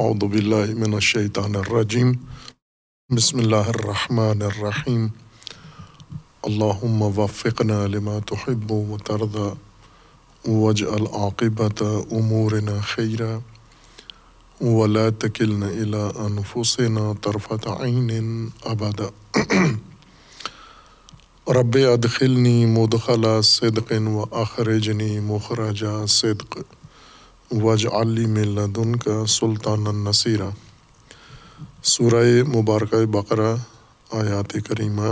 اعوذ باللہ من الشیطان الرجیم بسم اللہ الرحمن الرحیم اللہم وفقنا لما تحب و ترضى واجعل عاقبت امورنا خیرا ولا تکلنا الى انفسنا طرفت عین ابدا رب ادخلنی مدخل صدق و اخرجنی مخرج صدق. وج علی ملدن کا سلطان النصیرہ سورہ مبارکہ بقرہ، آیات کریمہ۔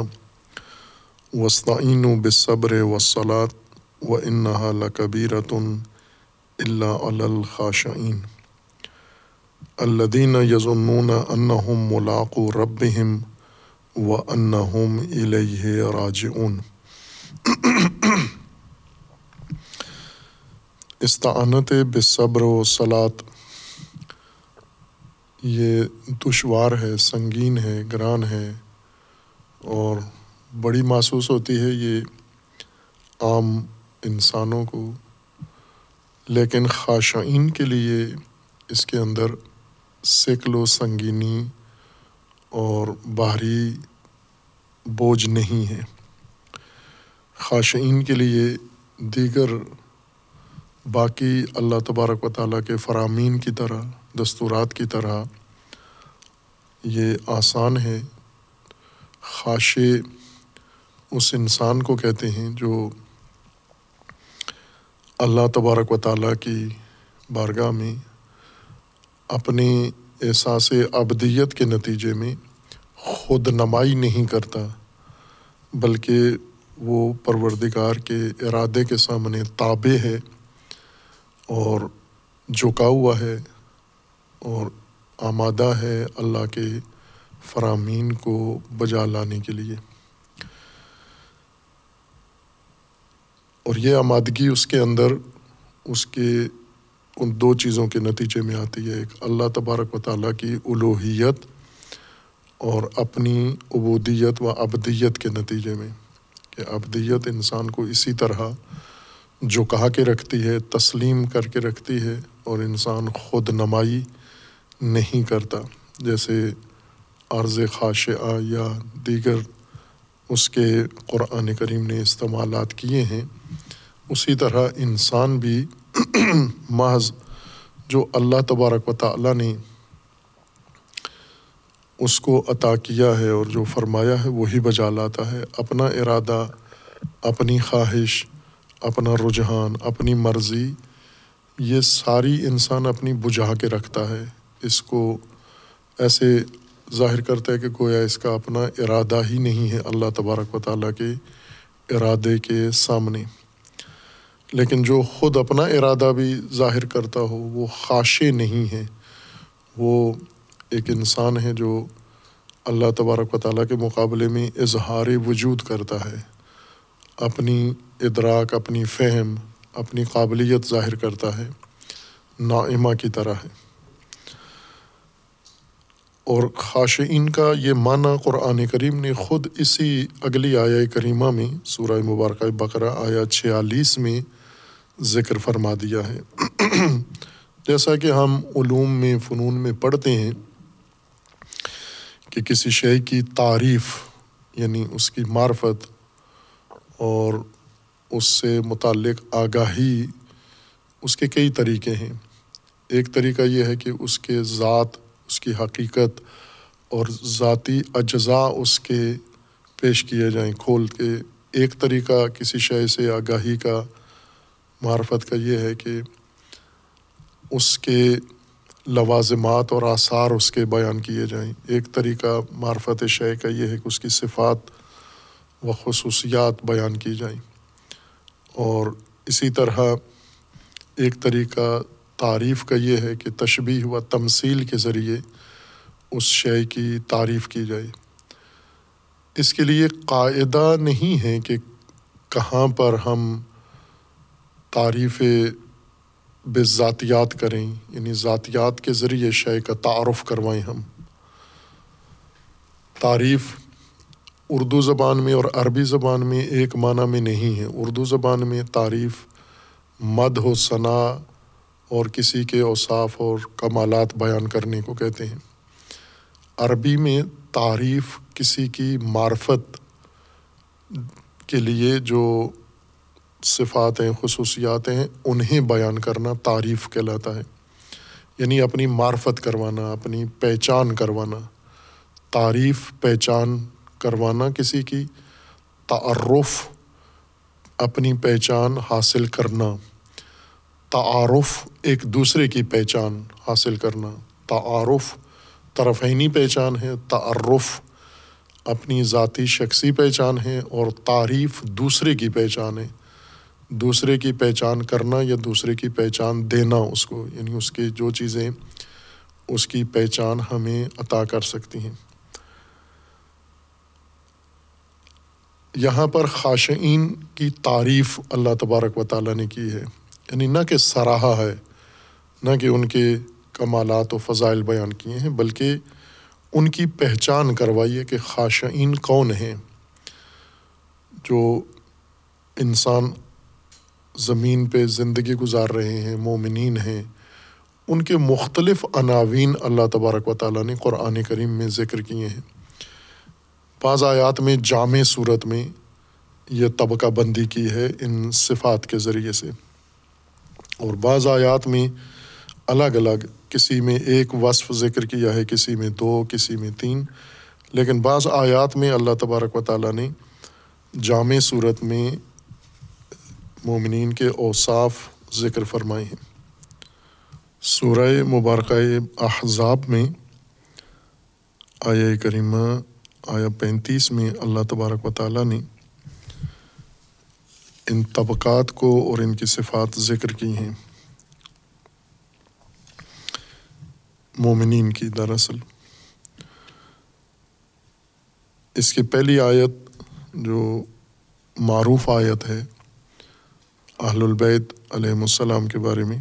وسطین و بصبر وصلاۃ و انہا لکبیرتن اللہ الخاشعین الدین یظنون انہم ملاق و ربہم و انہم الیہ راجعون۔ استعانت بصبر و صلات، یہ دشوار ہے، سنگین ہے، گران ہے اور بڑی محسوس ہوتی ہے یہ عام انسانوں کو۔ لیکن خاشعین کے لیے اس کے اندر سکل و سنگینی اور باہری بوجھ نہیں ہے۔ خاشعین کے لیے دیگر باقی اللہ تبارک و تعالیٰ کے فرامین کی طرح، دستورات کی طرح یہ آسان ہے۔ خاشے اس انسان کو کہتے ہیں جو اللہ تبارک و تعالیٰ کی بارگاہ میں اپنی احساس ابدیت کے نتیجے میں خود نمائی نہیں کرتا، بلکہ وہ پروردگار کے ارادے کے سامنے تابع ہے۔ اور جھکا ہوا ہے اور آمادہ ہے اللہ کے فرامین کو بجا لانے کے لیے۔ اور یہ آمادگی اس کے اندر اس کے ان دو چیزوں کے نتیجے میں آتی ہے۔ ایک اللہ تبارک و تعالیٰ کی الوحیت اور اپنی عبودیت و ابدیت کے نتیجے میں کہ ابدیت انسان کو اسی طرح جو کہا کے رکھتی ہے، تسلیم کر کے رکھتی ہے اور انسان خود نمائی نہیں کرتا۔ جیسے عرض خاش یا دیگر اس کے قرآن کریم نے استعمالات کیے ہیں، اسی طرح انسان بھی محض جو اللہ تبارک و تعالیٰ نے اس کو عطا کیا ہے اور جو فرمایا ہے، وہی بجا لاتا ہے۔ اپنا ارادہ، اپنی خواہش اپنا رجحان، اپنی مرضی، یہ ساری انسان اپنی بجھا کے رکھتا ہے۔ اس کو ایسے ظاہر کرتا ہے کہ گویا اس کا اپنا ارادہ ہی نہیں ہے اللہ تبارک و تعالیٰ کے ارادے کے سامنے۔ لیکن جو خود اپنا ارادہ بھی ظاہر کرتا ہو، وہ خاشے نہیں ہے۔ وہ ایک انسان ہے جو اللہ تبارک و تعالیٰ کے مقابلے میں اظہار وجود کرتا ہے۔ اپنی ادراک، اپنی فہم، اپنی قابلیت ظاہر کرتا ہے، نائمہ کی طرح ہے۔ اور خاشعین کا یہ معنی قرآن کریم نے خود اسی اگلی آیا کریمہ میں، سورہ مبارکہ بقرہ آیا چھیالیس میں ذکر فرما دیا ہے۔ جیسا کہ ہم علوم میں، فنون میں پڑھتے ہیں کہ کسی شے کی تعریف یعنی اس کی معرفت اور اس سے متعلق آگاہی اس کے کئی طریقے ہیں۔ ایک طریقہ یہ ہے کہ اس کے ذات، اس کی حقیقت اور ذاتی اجزاء اس کے پیش کیے جائیں۔ کھول کے ایک طریقہ کسی شے سے آگاہی کا معرفت کا یہ ہے کہ اس کے لوازمات اور آثار اس کے بیان کیے جائیں۔ ایک طریقہ معرفت شے کا یہ ہے کہ اس کی صفات و خصوصیات بیان کی جائیں۔ اور اسی طرح ایک طریقہ تعریف کا یہ ہے کہ تشبیح و تمثیل کے ذریعے اس شے کی تعریف کی جائے۔ اس کے لیے قاعدہ نہیں ہے کہ کہاں پر ہم تعریف بے ذاتیات کریں یعنی ذاتیات کے ذریعے شے کا تعارف کروائیں ہم۔ تعریف اردو زبان میں اور عربی زبان میں ایک معنی میں نہیں ہے۔ اردو زبان میں تعریف، مد و ثناء اور کسی کے اوصاف اور کمالات بیان کرنے کو کہتے ہیں۔ عربی میں تعریف کسی کی معرفت کے لیے جو صفات ہیں خصوصیات ہیں انہیں بیان کرنا تعریف کہلاتا ہے۔ یعنی اپنی معرفت کروانا، اپنی پہچان کروانا۔ تعریف، پہچان کروانا کسی کی، تعارف، اپنی پہچان حاصل کرنا۔ تعارف ایک دوسرے کی پہچان حاصل کرنا۔ تعارف طرفینی پہچان ہے، تعارف اپنی ذاتی شخصی پہچان ہے اور تعریف دوسرے کی پہچان ہے۔ دوسرے کی پہچان کرنا یا دوسرے کی پہچان دینا، اس کو یعنی اس کی جو چیزیں، اس کی پہچان ہمیں عطا کر سکتی ہیں۔ یہاں پر خاشعین کی تعریف اللہ تبارک و تعالیٰ نے کی ہے۔ یعنی نہ کہ سراہا ہے، نہ کہ ان کے کمالات و فضائل بیان کیے ہیں، بلکہ ان کی پہچان کروائی ہے کہ خاشعین کون ہیں۔ جو انسان زمین پہ زندگی گزار رہے ہیں، مومنین ہیں، ان کے مختلف عناوین اللہ تبارک و تعالیٰ نے قرآن کریم میں ذکر کیے ہیں۔ بعض آیات میں جامع صورت میں یہ طبقہ بندی کی ہے ان صفات کے ذریعے سے۔ اور بعض آیات میں الگ الگ، کسی میں ایک وصف ذکر کیا ہے، کسی میں دو، کسی میں تین۔ لیکن بعض آیات میں اللہ تبارک و تعالیٰ نے جامع صورت میں مومنین کے اوصاف ذکر فرمائے ہیں۔ سورہ مبارکہ احزاب میں آیا کریمہ آیا پینتیس میں اللہ تبارک و تعالیٰ نے ان طبقات کو اور ان کی صفات ذکر کی ہیں۔ مومنین کی دراصل۔ اس کی پہلی آیت جو معروف آیت ہے اہل البید علیہ السلام کے بارے میں،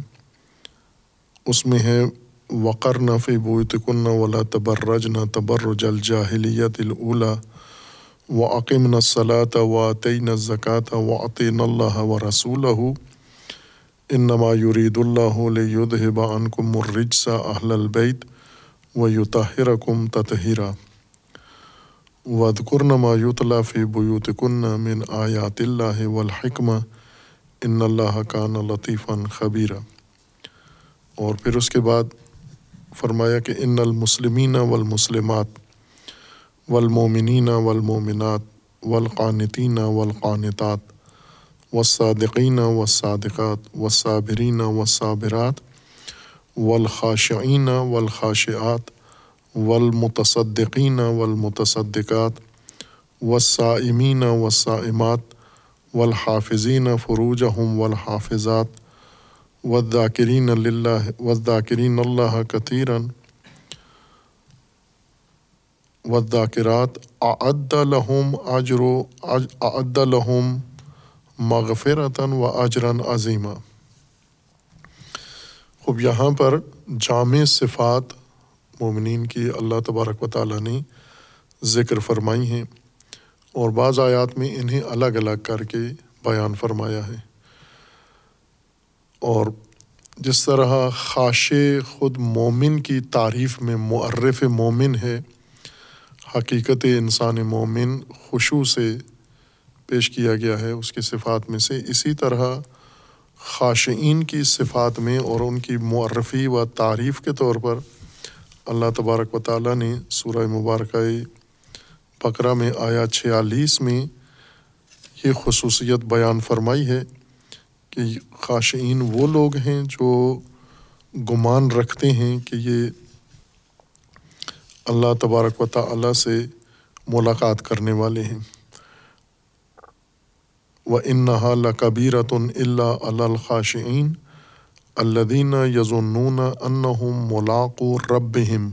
اس میں ہے وقر نفی بوت کن ولا تبرج نہ تبرج الجاہلیت الاولا و عقیم نہ صلاۃ و عطین زکوٰۃ و عطین اللہ و رسول انما یرید اللہ یدہب عنکم الرجس اہل البیت و یطہر تطہیرا. وذکرن ما یطلا فی بیوت کن من آیات اللہ والحکمہ. ان اللہ کان لطیفاً خبیرہ اور پھر اس کے بعد فرمایا کہ ان المسلمین والمسلمات والمومنین والمومنات والقانتین والقانتات والصادقین والصادقات والصابرین والصابرات والخاشعین والخاشعات والمتصدقین والمتصدقات والصائمین والصائمات والحافظین فروجہم والحافظات والذاکرین للہ والذاکرین اللہ کثیرا والذاکرات اعد لہم اجر اعد لہم مغفرتا و اجرا عظیمہ خوب، یہاں پر جامع صفات مومنین کی اللہ تبارک و تعالیٰ نے ذکر فرمائی ہیں اور بعض آیات میں انہیں الگ الگ کر کے بیان فرمایا ہے۔ اور جس طرح خاش خود مومن کی تعریف میں معرف مومن ہے، حقیقت انسان مومن خوشو سے پیش کیا گیا ہے، اس کی صفات میں سے۔ اسی طرح خاشعین کی صفات میں اور ان کی معرفی و تعریف کے طور پر اللہ تبارک و تعالیٰ نے سورہ مبارکہ بقرہ میں آیا چھیالیس میں یہ خصوصیت بیان فرمائی ہے۔ کہ خاشعین وہ لوگ ہیں جو گمان رکھتے ہیں کہ یہ اللہ تبارک و تعالیٰ سے ملاقات کرنے والے ہیں۔ و انحا لقبیرت اللہ الخاشعین الدین یزنون انہم ملاق و ربہم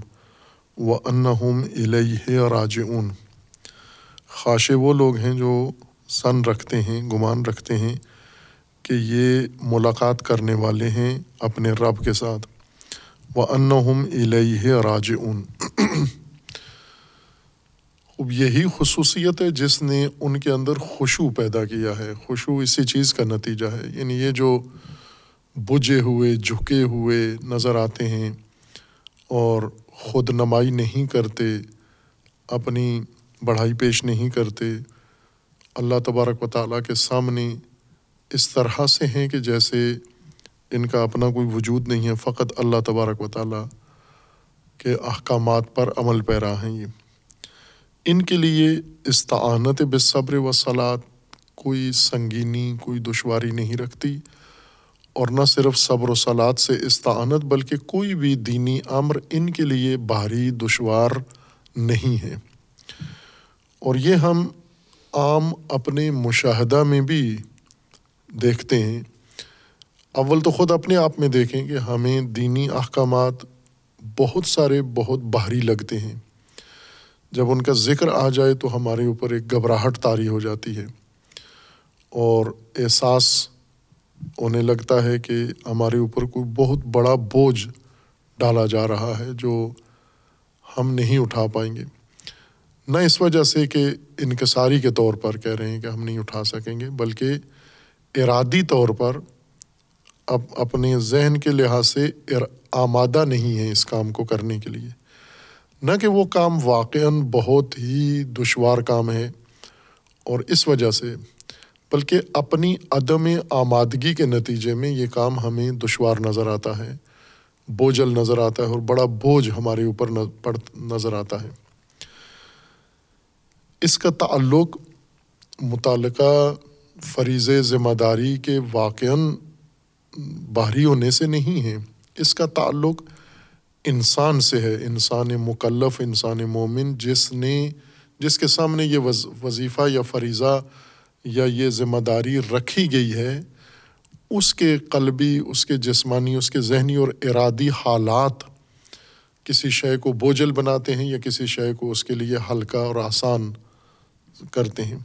و انہم الیہ راجعون۔ خاشے وہ لوگ ہیں جو سن رکھتے ہیں، گمان رکھتے ہیں کہ یہ ملاقات کرنے والے ہیں اپنے رب کے ساتھ۔ و انہم الیہ راج اون اب یہی خصوصیت ہے جس نے ان کے اندر خوشو پیدا کیا ہے۔ خوشو اسی چیز کا نتیجہ ہے۔ یعنی یہ جو بجے ہوئے، جھکے ہوئے نظر آتے ہیں اور خود نمائی نہیں کرتے، اپنی بڑھائی پیش نہیں کرتے، اللہ تبارک و تعالیٰ کے سامنے اس طرح سے ہیں کہ جیسے ان کا اپنا کوئی وجود نہیں ہے، فقط اللہ تبارک و تعالیٰ کے احکامات پر عمل پیرا ہیں یہ۔ ان کے لیے استعانت بصبر و صلات کوئی سنگینی، کوئی دشواری نہیں رکھتی، اور نہ صرف صبر و صلات سے استعانت، بلکہ کوئی بھی دینی امر ان کے لیے بھاری دشوار نہیں ہے۔ اور یہ ہم عام اپنے مشاہدہ میں بھی دیکھتے ہیں۔ اول تو خود اپنے آپ میں دیکھیں کہ ہمیں دینی احکامات بہت سارے بہت بھاری لگتے ہیں۔ جب ان کا ذکر آ جائے تو ہمارے اوپر ایک گھبراہٹ طاری ہو جاتی ہے۔ اور احساس ہونے لگتا ہے کہ ہمارے اوپر کوئی بہت بڑا بوجھ ڈالا جا رہا ہے جو ہم نہیں اٹھا پائیں گے۔ نہ اس وجہ سے کہ انکساری کے طور پر کہہ رہے ہیں کہ ہم نہیں اٹھا سکیں گے، بلکہ ارادی طور پر اب اپنے ذہن کے لحاظ سے آمادہ نہیں ہے اس کام کو کرنے کے لیے۔ نہ کہ وہ کام واقعاً بہت ہی دشوار کام ہے اور اس وجہ سے، بلکہ اپنی عدم آمادگی کے نتیجے میں یہ کام ہمیں دشوار نظر آتا ہے، بوجھل نظر آتا ہے اور بڑا بوجھ ہمارے اوپر پڑ نظر آتا ہے۔ اس کا تعلق متعلقہ فریض ذمہ داری کے واقعاً باہری ہونے سے نہیں ہے اس کا تعلق انسان سے ہے، انسان مکلف، انسان مومن، جس نے، جس کے سامنے یہ وظیفہ یا فریضہ یا یہ ذمہ داری رکھی گئی ہے، اس کے قلبی، اس کے جسمانی، اس کے ذہنی اور ارادی حالات کسی شے کو بوجھل بناتے ہیں یا کسی شے کو اس کے لیے ہلکا اور آسان کرتے ہیں۔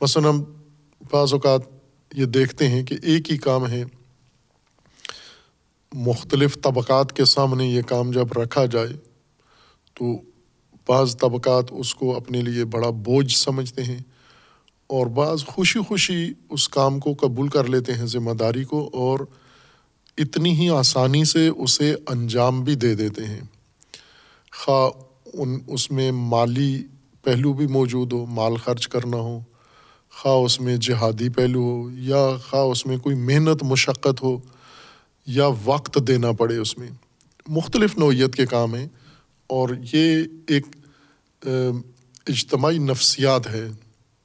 مثلاً ہم بعض اوقات یہ دیکھتے ہیں کہ ایک ہی کام ہے۔ مختلف طبقات کے سامنے یہ کام جب رکھا جائے، تو بعض طبقات اس کو اپنے لیے بڑا بوجھ سمجھتے ہیں اور بعض خوشی خوشی اس کام کو قبول کر لیتے ہیں، ذمہ داری کو، اور اتنی ہی آسانی سے اسے انجام بھی دے دیتے ہیں۔ خواہ ان، اس میں مالی پہلو بھی موجود ہو، مال خرچ کرنا ہو خواہ اس میں جہادی پہلو ہو، یا خواہ اس میں کوئی محنت، مشقت ہو، یا وقت دینا پڑے اس میں۔ مختلف نوعیت کے کام ہیں اور یہ ایک اجتماعی نفسیات ہے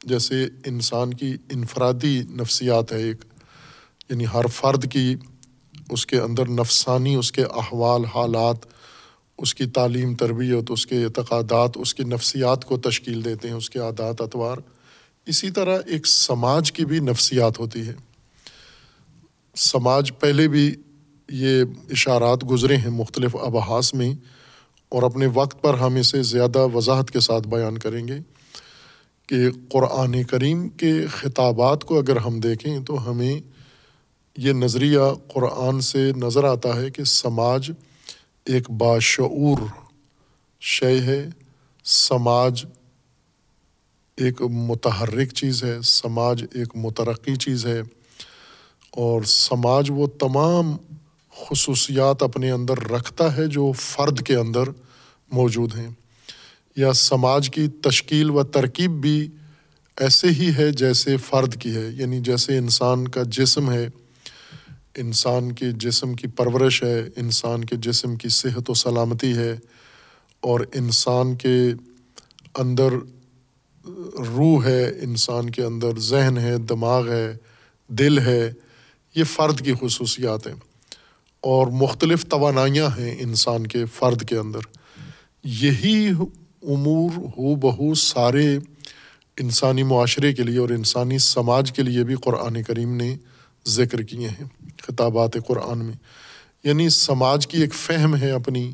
جیسے انسان کی انفرادی نفسیات ہے ایک یعنی ہر فرد کی اس کے اندر نفسانی، اس کے احوال، حالات، اس کی تعلیم، تربیت، اس کے اعتقادات، اس کی نفسیات کو تشکیل دیتے ہیں، اس کے عادات، اتوار۔ اسی طرح ایک سماج کی بھی نفسیات ہوتی ہے۔ سماج پہلے بھی یہ اشارات گزرے ہیں مختلف ابحاس میں اور اپنے وقت پر ہم اسے زیادہ وضاحت کے ساتھ بیان کریں گے کہ قرآن کریم کے خطابات کو اگر ہم دیکھیں تو ہمیں یہ نظریہ قرآن سے نظر آتا ہے کہ سماج ایک باشعور شے ہے۔ سماج ایک متحرک چیز ہے، سماج ایک مترقی چیز ہے، اور سماج وہ تمام خصوصیات اپنے اندر رکھتا ہے جو فرد کے اندر موجود ہیں۔ یا سماج کی تشکیل و ترکیب بھی ایسے ہی ہے جیسے فرد کی ہے یعنی جیسے انسان کا جسم ہے۔ انسان کے جسم کی پرورش ہے، انسان کے جسم کی صحت و سلامتی ہے، اور انسان کے اندر روح ہے انسان کے اندر، ذہن ہے، دماغ ہے، دل ہے، یہ فرد کی خصوصیات ہیں۔ اور مختلف توانائیاں ہیں انسان کے فرد کے اندر۔ یہی امور ہو بہو سارے انسانی معاشرے کے لیے اور انسانی سماج کے لیے بھی قرآن کریم نے ذکر کیے ہیں خطابات قرآن میں۔ یعنی سماج کی ایک فہم ہے اپنی،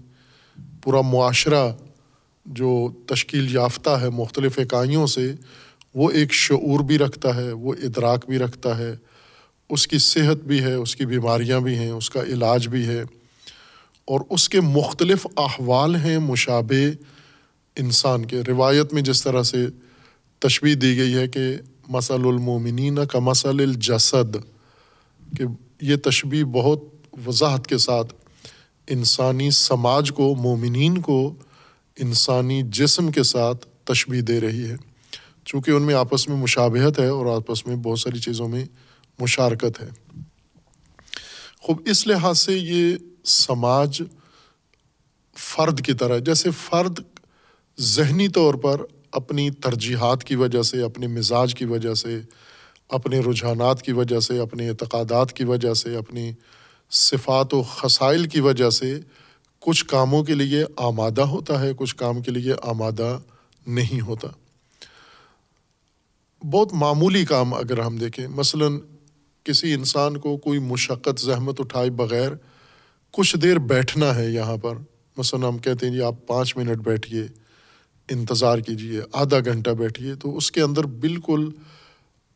پورا معاشرہ جو تشکیل یافتہ ہے مختلف اکائیوں سے، وہ ایک شعور بھی رکھتا ہے، وہ ادراک بھی رکھتا ہے۔ اس کی صحت بھی ہے، اس کی بیماریاں بھی ہیں، اس کا علاج بھی ہے۔ اور اس کے مختلف احوال ہیں مشابہ انسان کے۔ روایت میں جس طرح سے تشبیح دی گئی ہے کہ مسل المومنین کا مسل الجسد، کہ یہ تشبیح بہت وضاحت کے ساتھ انسانی سماج کو، مومنین کو انسانی جسم کے ساتھ تشبیح دے رہی ہے۔ چونکہ ان میں آپس میں مشابہت ہے اور آپس میں بہت ساری چیزوں میں مشارکت ہے۔ خوب، اس لحاظ سے یہ سماج فرد کی طرح، جیسے فرد ذہنی طور پر اپنی ترجیحات کی وجہ سے، اپنے مزاج کی وجہ سے، اپنے رجحانات کی وجہ سے، اپنے اعتقادات کی وجہ سے، اپنی صفات و خسائل کی وجہ سے کچھ کاموں کے لیے آمادہ ہوتا ہے، کچھ کام کے لیے آمادہ نہیں ہوتا۔ بہت معمولی کام اگر ہم دیکھیں، مثلاً کسی انسان کو کوئی مشقت، زحمت اٹھائے بغیر کچھ دیر بیٹھنا ہے یہاں پر، مثلاً ہم کہتے ہیں جی آپ پانچ منٹ بیٹھیے، انتظار کیجیے، آدھا گھنٹہ بیٹھیے، تو اس کے اندر بالکل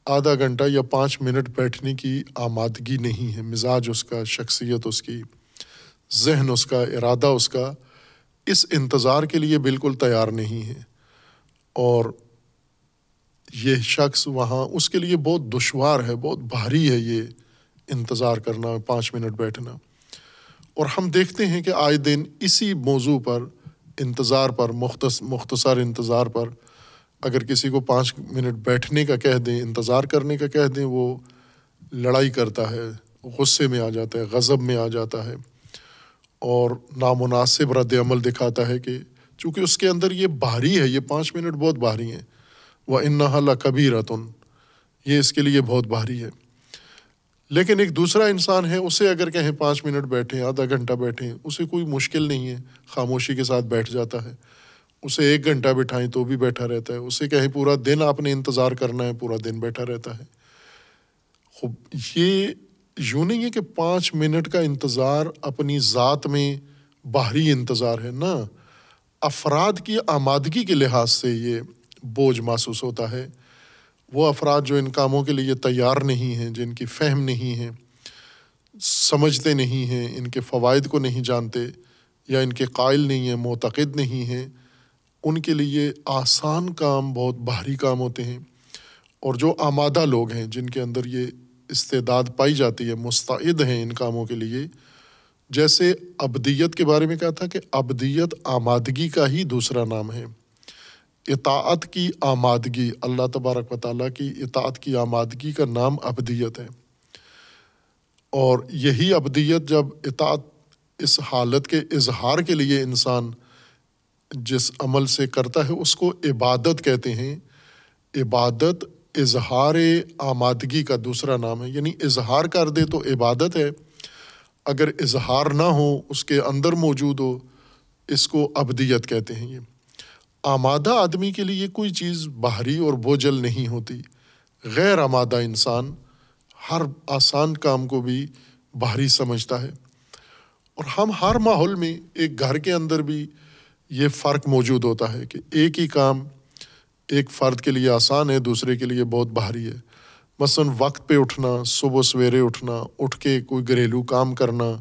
آدھا گھنٹہ یا پانچ منٹ بیٹھنے کی آمادگی نہیں ہے، مزاج اس کا، شخصیت اس کی۔ ذہن اس کا، ارادہ اس کا اس انتظار کے لیے بالکل تیار نہیں ہے۔ اور یہ شخص وہاں اس کے لیے بہت دشوار ہے، بہت بھاری ہے یہ انتظار کرنا، پانچ منٹ بیٹھنا۔ اور ہم دیکھتے ہیں کہ آئے دن اسی موضوع پر، انتظار پر، مختص، مختصر انتظار پر اگر کسی کو پانچ منٹ بیٹھنے کا کہہ دیں، انتظار کرنے کا کہہ دیں، وہ لڑائی کرتا ہے، غصے میں آ جاتا ہے، غضب میں آ جاتا ہے۔ اور نامناسب رد عمل دکھاتا ہے کہ چونکہ اس کے اندر یہ بھاری ہے، یہ پانچ منٹ بہت بھاری ہیں۔ وہ ان کبھی رتن یہ اس کے لیے بہت بھاری ہے۔ لیکن ایک دوسرا انسان ہے، اسے اگر کہیں پانچ منٹ بیٹھیں، آدھا گھنٹہ بیٹھیں، اسے کوئی مشکل نہیں ہے، خاموشی کے ساتھ بیٹھ جاتا ہے۔ اسے ایک گھنٹہ بٹھائیں تو بھی بیٹھا رہتا ہے۔ اسے کہیں پورا دن آپ نے انتظار کرنا ہے، پورا دن بیٹھا رہتا ہے۔ خوب، یہ یوں نہیں ہے کہ پانچ منٹ کا انتظار اپنی ذات میں باہری انتظار ہے نا افراد کی آمادگی کے لحاظ سے یہ بوجھ محسوس ہوتا ہے۔ وہ افراد جو ان کاموں کے لیے تیار نہیں ہیں، جن کی فہم نہیں ہے، سمجھتے نہیں ہیں، ان کے فوائد کو نہیں جانتے یا ان کے قائل نہیں ہیں، معتقد نہیں ہیں، ان کے لیے آسان کام بہت بھاری کام ہوتے ہیں۔ اور جو آمادہ لوگ ہیں، جن کے اندر یہ استعداد پائی جاتی ہے، مستعد ہیں ان کاموں کے لیے۔ جیسے ابدیت کے بارے میں کہا تھا کہ ابدیت آمادگی کا ہی دوسرا نام ہے۔ اطاعت کی آمادگی، اللہ تبارک و تعالیٰ کی اطاعت کی آمادگی کا نام ابدیت ہے۔ اور یہی ابدیت جب اطاعت اس حالت کے اظہار کے لیے انسان جس عمل سے کرتا ہے، اس کو عبادت کہتے ہیں۔ عبادت اظہار آمادگی کا دوسرا نام ہے۔ یعنی اظہار کر دے تو عبادت ہے۔ اگر اظہار نہ ہو، اس کے اندر موجود ہو، اس کو ابدیت کہتے ہیں۔ یہ آمادہ آدمی کے لیے کوئی چیز باہری اور بوجھل نہیں ہوتی۔ غیر آمادہ انسان ہر آسان کام کو بھی باہری سمجھتا ہے۔ اور ہم ہر ماحول میں ایک گھر کے اندر بھی یہ فرق موجود ہوتا ہے کہ ایک ہی کام ایک فرد کے لیے آسان ہے، دوسرے کے لیے بہت بھاری ہے۔ مثلاً وقت پہ اٹھنا، صبح سویرے اٹھنا، اٹھ کے کوئی گھریلو کام کرنا،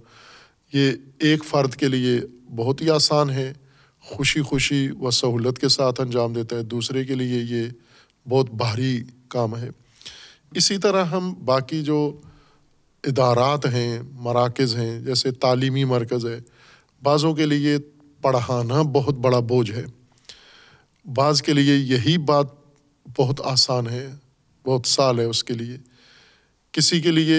یہ ایک فرد کے لیے بہت ہی آسان ہے۔ خوشی خوشی و سہولت کے ساتھ انجام دیتا ہے، دوسرے کے لیے یہ بہت بھاری کام ہے۔ اسی طرح ہم باقی جو ادارات ہیں، مراکز ہیں، جیسے تعلیمی مرکز ہے، بعضوں کے لیے پڑھانا بہت بڑا بوجھ ہے۔ بعض کے لیے یہی بات بہت آسان ہے، بہت سال ہے اس کے لیے۔ کسی کے لیے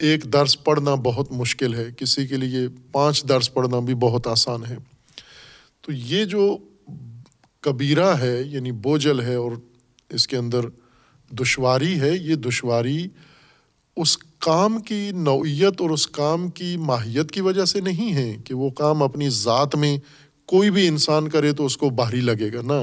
ایک درس پڑھنا بہت مشکل ہے، کسی کے لیے پانچ درس پڑھنا بھی بہت آسان ہے۔ تو یہ جو کبیرہ ہے یعنی بوجھل ہے اور اس کے اندر دشواری ہے، یہ دشواری اس کام کی نوعیت اور اس کام کی ماہیت کی وجہ سے نہیں ہے کہ وہ کام اپنی ذات میں کوئی بھی انسان کرے تو اس کو باہری لگے گا نا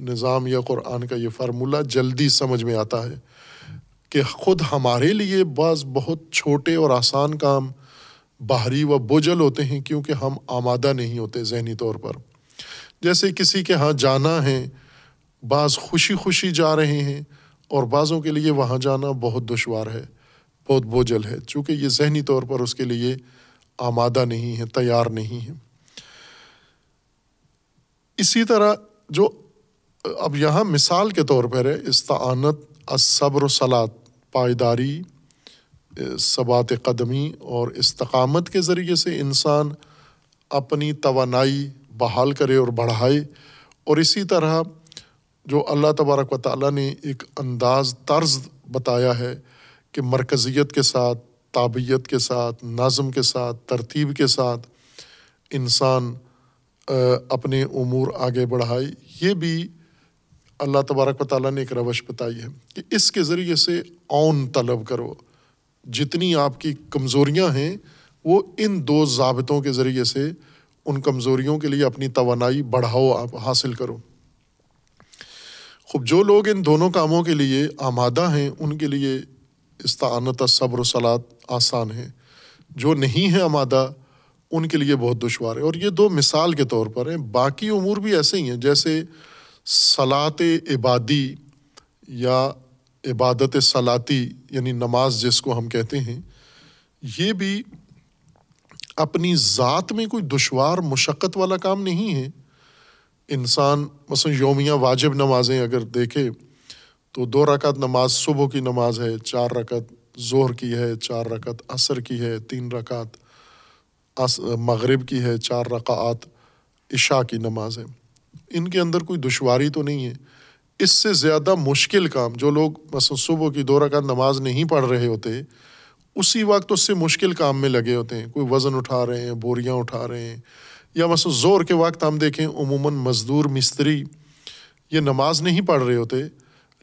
نظام یا قرآن کا یہ فارمولہ جلدی سمجھ میں آتا ہے کہ خود ہمارے لیے بعض بہت چھوٹے اور آسان کام باہری و بوجھل ہوتے ہیں کیونکہ ہم آمادہ نہیں ہوتے ذہنی طور پر۔ جیسے کسی کے ہاں جانا ہے، بعض خوشی خوشی جا رہے ہیں اور بعضوں کے لیے وہاں جانا بہت دشوار ہے، بہت بوجھل ہے، چونکہ یہ ذہنی طور پر اس کے لیے آمادہ نہیں ہے، تیار نہیں ہے۔ اسی طرح جو اب یہاں مثال کے طور پر ہے، استعانت صبر و سلاد پائیداری، ثبات قدمی اور استقامت کے ذریعے سے انسان اپنی توانائی بحال کرے اور بڑھائے۔ اور اسی طرح جو اللہ تبارک و تعالیٰ نے ایک انداز طرز بتایا ہے کہ مرکزیت کے ساتھ تابیت کے ساتھ، نظم کے ساتھ، ترتیب کے ساتھ انسان اپنے امور آگے بڑھائے یہ بھی اللہ تبارک و تعالیٰ نے ایک روش بتائی ہے کہ اس کے ذریعے سے اون طلب کرو۔ جتنی آپ کی کمزوریاں ہیں، وہ ان دو ضابطوں کے ذریعے سے ان کمزوریوں کے لیے اپنی توانائی بڑھاؤ، آپ حاصل کرو۔ خوب، جو لوگ ان دونوں کاموں کے لیے آمادہ ہیں، ان کے لیے استعانت، صبر و سلاد آسان ہے جو نہیں ہے آمادہ ان کے لیے بہت دشوار ہے۔ اور یہ دو مثال کے طور پر ہیں۔ باقی امور بھی ایسے ہی ہیں، جیسے صلاط عبادی یا عبادت صلاطی یعنی نماز جس کو ہم کہتے ہیں، یہ بھی اپنی ذات میں کوئی دشوار، مشقت والا کام نہیں ہے۔ انسان مثلاً یومیہ واجب نمازیں اگر دیکھے تو دو رکعت نماز صبح کی نماز ہے، چار رکعت ظہر کی ہے، چار رکعت عصر کی ہے، تین رکعت مغرب کی ہے، چار رکعت عشاء کی نماز ہے ان کے اندر کوئی دشواری تو نہیں ہے۔ اس سے زیادہ مشکل کام جو لوگ مثلاً صبح کی دو رکعت نماز نہیں پڑھ رہے ہوتے، اسی وقت اس سے مشکل کام میں لگے ہوتے ہیں۔ کوئی وزن اٹھا رہے ہیں، بوریاں اٹھا رہے ہیں۔ یا مثلاً زور کے وقت ہم دیکھیں، عموماً مزدور مستری یہ نماز نہیں پڑھ رہے ہوتے،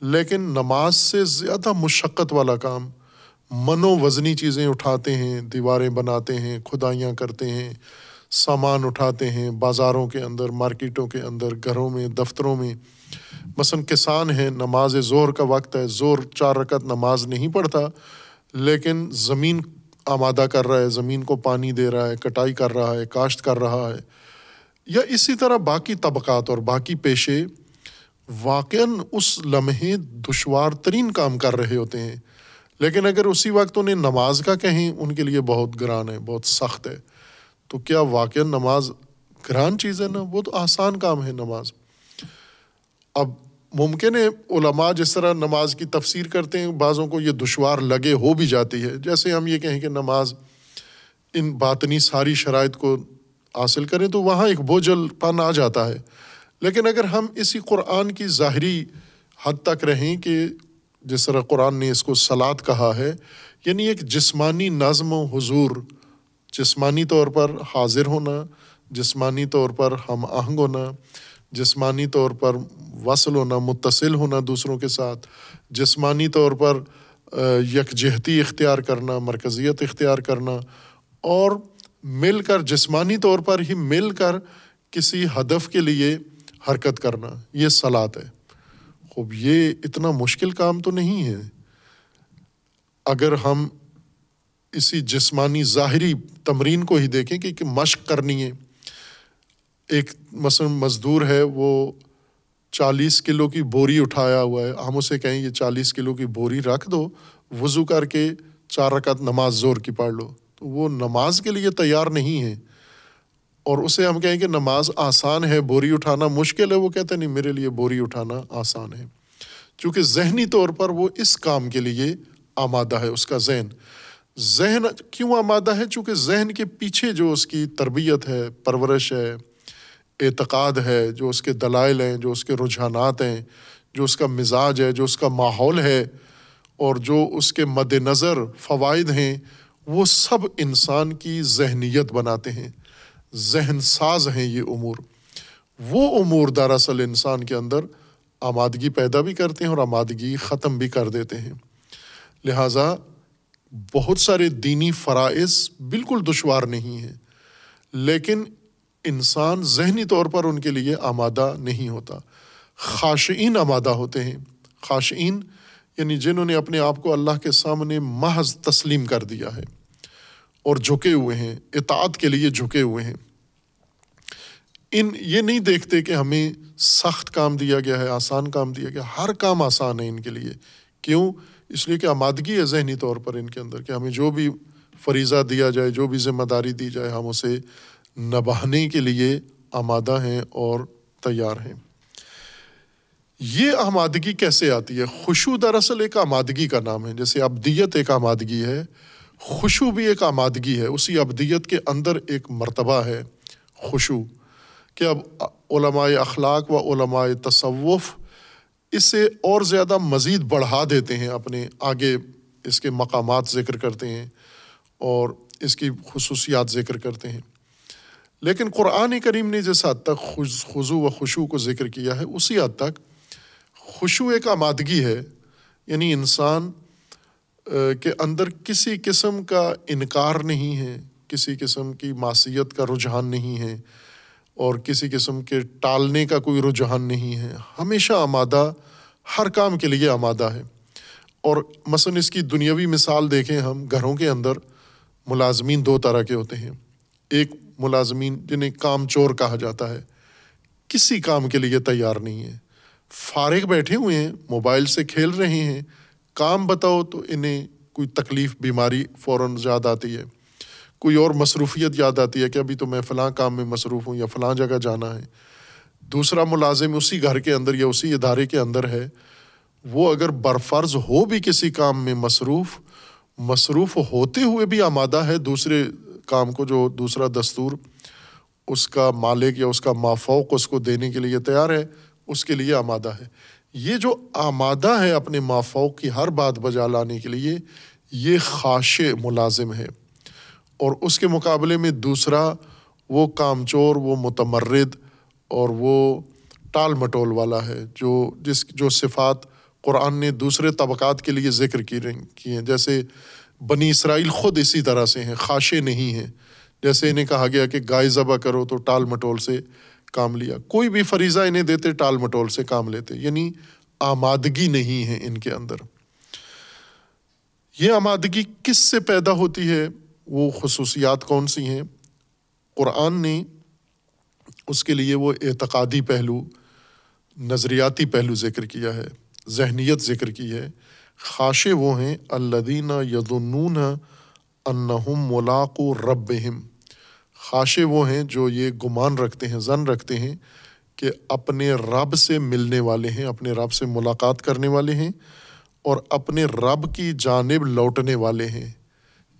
لیکن نماز سے زیادہ مشقت والا کام من وزنی چیزیں اٹھاتے ہیں، دیواریں بناتے ہیں، کھدائیاں کرتے ہیں، سامان اٹھاتے ہیں، بازاروں کے اندر، مارکیٹوں کے اندر، گھروں میں، دفتروں میں۔ مثلاً کسان ہیں، نماز زور کا وقت ہے زور چار رکعت نماز نہیں پڑھتا، لیکن زمین آمادہ کر رہا ہے، زمین کو پانی دے رہا ہے، کٹائی کر رہا ہے، کاشت کر رہا ہے۔ یا اسی طرح باقی طبقات اور باقی پیشے واقع اس لمحے دشوار ترین کام کر رہے ہوتے ہیں۔ لیکن اگر اسی وقت انہیں نماز کا کہیں، ان کے لیے بہت گران ہے، بہت سخت ہے، تو کیا واقع نماز گران چیز ہے نا؟ وہ تو آسان کام ہے نماز۔ اب ممکن ہے علماء جس طرح نماز کی تفسیر کرتے ہیں، بعضوں کو یہ دشوار لگے ہو بھی جاتی ہے۔ جیسے ہم یہ کہیں کہ نماز ان باطنی ساری شرائط کو حاصل کریں تو وہاں ایک بوجھل پن آ جاتا ہے۔ لیکن اگر ہم اسی قرآن کی ظاہری حد تک رہیں کہ جس طرح قرآن نے اس کو سلاد کہا ہے یعنی ایک جسمانی نظم و حضور، جسمانی طور پر حاضر ہونا، جسمانی طور پر ہم آہنگ ہونا، جسمانی طور پر وصل ہونا، متصل ہونا دوسروں کے ساتھ، جسمانی طور پر یکجہتی اختیار کرنا، مرکزیت اختیار کرنا، اور مل کر، جسمانی طور پر ہی مل کر کسی ہدف کے لیے حرکت کرنا، یہ سلاد ہے۔ خوب یہ اتنا مشکل کام تو نہیں ہے۔ اگر ہم اسی جسمانی ظاہری تمرین کو ہی دیکھیں کہ مشق کرنی ہے۔ ایک مثلاً مزدور ہے، وہ چالیس کلو کی بوری اٹھایا ہوا ہے۔ ہم اسے کہیں یہ چالیس کلو کی بوری رکھ دو، وضو کر کے چار رکعت نماز زور کی پڑھ لو۔ تو وہ نماز کے لیے تیار نہیں ہے۔ اور اسے ہم کہیں کہ نماز آسان ہے، بوری اٹھانا مشکل ہے، وہ کہتے نہیں، میرے لیے بوری اٹھانا آسان ہے۔ چونکہ ذہنی طور پر وہ اس کام کے لیے آمادہ ہے، اس کا ذہن۔ ذہن کیوں آمادہ ہے؟ چونکہ ذہن کے پیچھے جو اس کی تربیت ہے، پرورش ہے، اعتقاد ہے، جو اس کے دلائل ہیں، جو اس کے رجحانات ہیں، جو اس کا مزاج ہے، جو اس کا ماحول ہے، اور جو اس کے مد نظر فوائد ہیں، وہ سب انسان کی ذہنیت بناتے ہیں۔ ذہن ساز ہیں یہ امور۔ وہ امور دراصل انسان کے اندر آمادگی پیدا بھی کرتے ہیں اور آمادگی ختم بھی کر دیتے ہیں۔ لہٰذا بہت سارے دینی فرائض بالکل دشوار نہیں ہیں، لیکن انسان ذہنی طور پر ان کے لیے آمادہ نہیں ہوتا۔ خاشعین آمادہ ہوتے ہیں۔ خاشعین یعنی جنہوں نے اپنے آپ کو اللہ کے سامنے محض تسلیم کر دیا ہے۔ اور جھکے ہوئے ہیں، اطاعت کے لیے جھکے ہوئے ہیں۔ ان یہ نہیں دیکھتے کہ ہمیں سخت کام دیا گیا ہے، آسان کام دیا گیا ہر کام آسان ہے ان کے لیے۔ کیوں؟ اس لیے کہ آمادگی ہے ذہنی طور پر ان کے اندر کہ ہمیں جو بھی فریضہ دیا جائے، جو بھی ذمہ داری دی جائے، ہم اسے نبھانے کے لیے آمادہ ہیں اور تیار ہیں۔ یہ آمادگی کیسے آتی ہے؟ خوشو دراصل ایک آمادگی کا نام ہے۔ جیسے ابدیت ایک آمادگی ہے۔ خوشو بھی ایک آمادگی ہے، اسی ابدیت کے اندر ایک مرتبہ ہے خوشو کہ اب علماء اخلاق و علماء تصوف اسے اور زیادہ مزید بڑھا دیتے ہیں، اپنے آگے اس کے مقامات ذکر کرتے ہیں اور اس کی خصوصیات ذکر کرتے ہیں۔ لیکن قرآن کریم نے جس حد تک خضو و خوشو کو ذکر کیا ہے، اسی حد تک خوشو ایک آمادگی ہے یعنی انسان کے اندر کسی قسم کا انکار نہیں ہے، کسی قسم کی معصیت کا رجحان نہیں ہے، اور کسی قسم کے ٹالنے کا کوئی رجحان نہیں ہے۔ ہمیشہ آمادہ، ہر کام کے لیے آمادہ ہے۔ اور مثلاً اس کی دنیاوی مثال دیکھیں ہم، گھروں کے اندر ملازمین دو طرح کے ہوتے ہیں۔ ایک ملازمین جنہیں کام چور کہا جاتا ہے، کسی کام کے لیے تیار نہیں ہے۔ فارغ بیٹھے ہوئے ہیں، موبائل سے کھیل رہے ہیں کام بتاؤ تو انہیں کوئی تکلیف، بیماری فوراً یاد آتی ہے۔ کوئی اور مصروفیت یاد آتی ہے کہ ابھی تو میں فلاں کام میں مصروف ہوں یا فلاں جگہ جانا ہے۔ دوسرا ملازم اسی گھر کے اندر یا اسی ادارے کے اندر ہے۔ وہ اگر برفرض ہو بھی کسی کام میں مصروف مصروف ہوتے ہوئے بھی آمادہ ہے دوسرے کام کو جو دوسرا دستور اس کا مالک یا اس کا مافوق اس کو دینے کے لیے تیار ہے، اس کے لیے آمادہ ہے۔ یہ جو آمادہ ہے اپنے مافوق کی ہر بات بجا لانے کے لیے، یہ خاش ملازم ہے اور اس کے مقابلے میں دوسرا، وہ کام چور وہ متمرد اور وہ ٹال مٹول والا ہے، جو جس، جو صفات قرآن نے دوسرے طبقات کے لیے ذکر کی کی ہیں۔ جیسے بنی اسرائیل خود اسی طرح سے ہیں خاشے نہیں ہیں۔ جیسے انہیں کہا گیا کہ گائے ذبح کرو تو ٹال مٹول سے کام لیا۔ کوئی بھی فریضہ انہیں دیتے، ٹال مٹول سے کام لیتے۔ یعنی آمادگی نہیں ہے ان کے اندر۔ یہ آمادگی کس سے پیدا ہوتی ہے؟ وہ خصوصیات کون سی ہیں؟ قرآن نے اس کے لیے وہ اعتقادی پہلو، نظریاتی پہلو ذکر کیا ہے، ذہنیت ذکر کی ہے۔ خاشے وہ ہیں الدین یدنون انہم ملاق و رب خاشے وہ ہیں جو یہ گمان رکھتے ہیں، زن رکھتے ہیں کہ اپنے رب سے ملنے والے ہیں، اپنے رب سے ملاقات کرنے والے ہیں اور اپنے رب کی جانب لوٹنے والے ہیں۔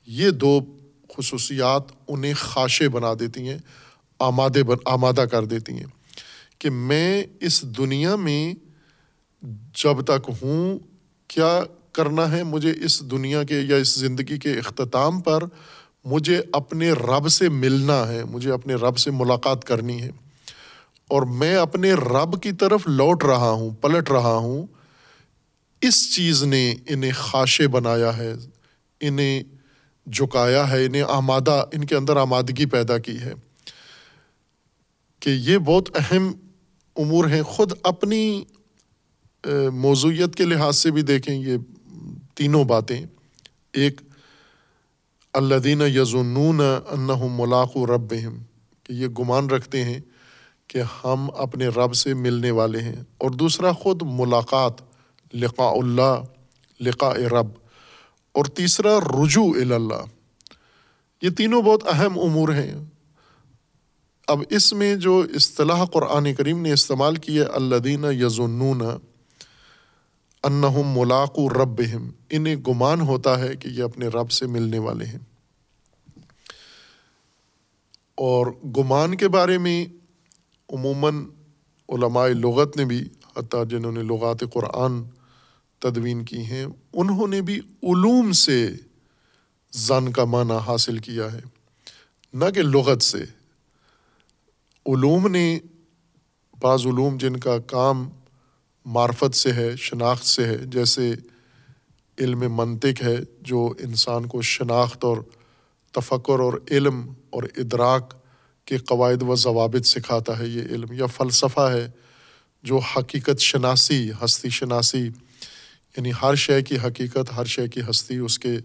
یہ دو خصوصیات انہیں خاشے بنا دیتی ہیں، آمادے بن، آمادہ کر دیتی ہیں کہ میں اس دنیا میں جب تک ہوں، کیا کرنا ہے مجھے اس دنیا کے یا اس زندگی کے اختتام پر مجھے اپنے رب سے ملنا ہے، مجھے اپنے رب سے ملاقات کرنی ہے۔ اور میں اپنے رب کی طرف لوٹ رہا ہوں، پلٹ رہا ہوں۔ اس چیز نے انہیں خاشے بنایا ہے، انہیں جھکایا ہے، انہیں آمادہ، ان کے اندر آمادگی پیدا کی ہے۔ کہ یہ بہت اہم امور ہیں۔ خود اپنی موضوعیت کے لحاظ سے بھی دیکھیں، یہ تینوں باتیں۔ ایک اللہ دین یزنون انہم ملاق و رب کہ یہ گمان رکھتے ہیں کہ ہم اپنے رب سے ملنے والے ہیں۔ اور دوسرا، خود ملاقات، لقاء اللہ، لقاء رب۔ اور تیسرا، رجوع اللہ یہ تینوں بہت اہم امور ہیں۔ اب اس میں جو اصطلاح قرآن کریم نے استعمال کی ہے اللہ دین یزنون انہم ملاق و رب انہیں گمان ہوتا ہے کہ یہ اپنے رب سے ملنے والے ہیں۔ اور گمان کے بارے میں عموماً علماء لغت نے بھی، حتیٰ جنہوں نے لغات قرآن تدوین کی ہیں، انہوں نے بھی علوم سے زن کا معنی حاصل کیا ہے۔ نہ کہ لغت سے۔ علوم نے، بعض علوم جن کا کام معرفت سے ہے، شناخت سے ہے، جیسے علم منطق ہے، جو انسان کو شناخت اور تفکر اور علم اور ادراک کے قواعد و ضوابط سکھاتا ہے۔ یہ علم یا فلسفہ ہے، جو حقیقت شناسی، ہستی شناسی یعنی ہر شے کی حقیقت، ہر شے کی ہستی، اس کے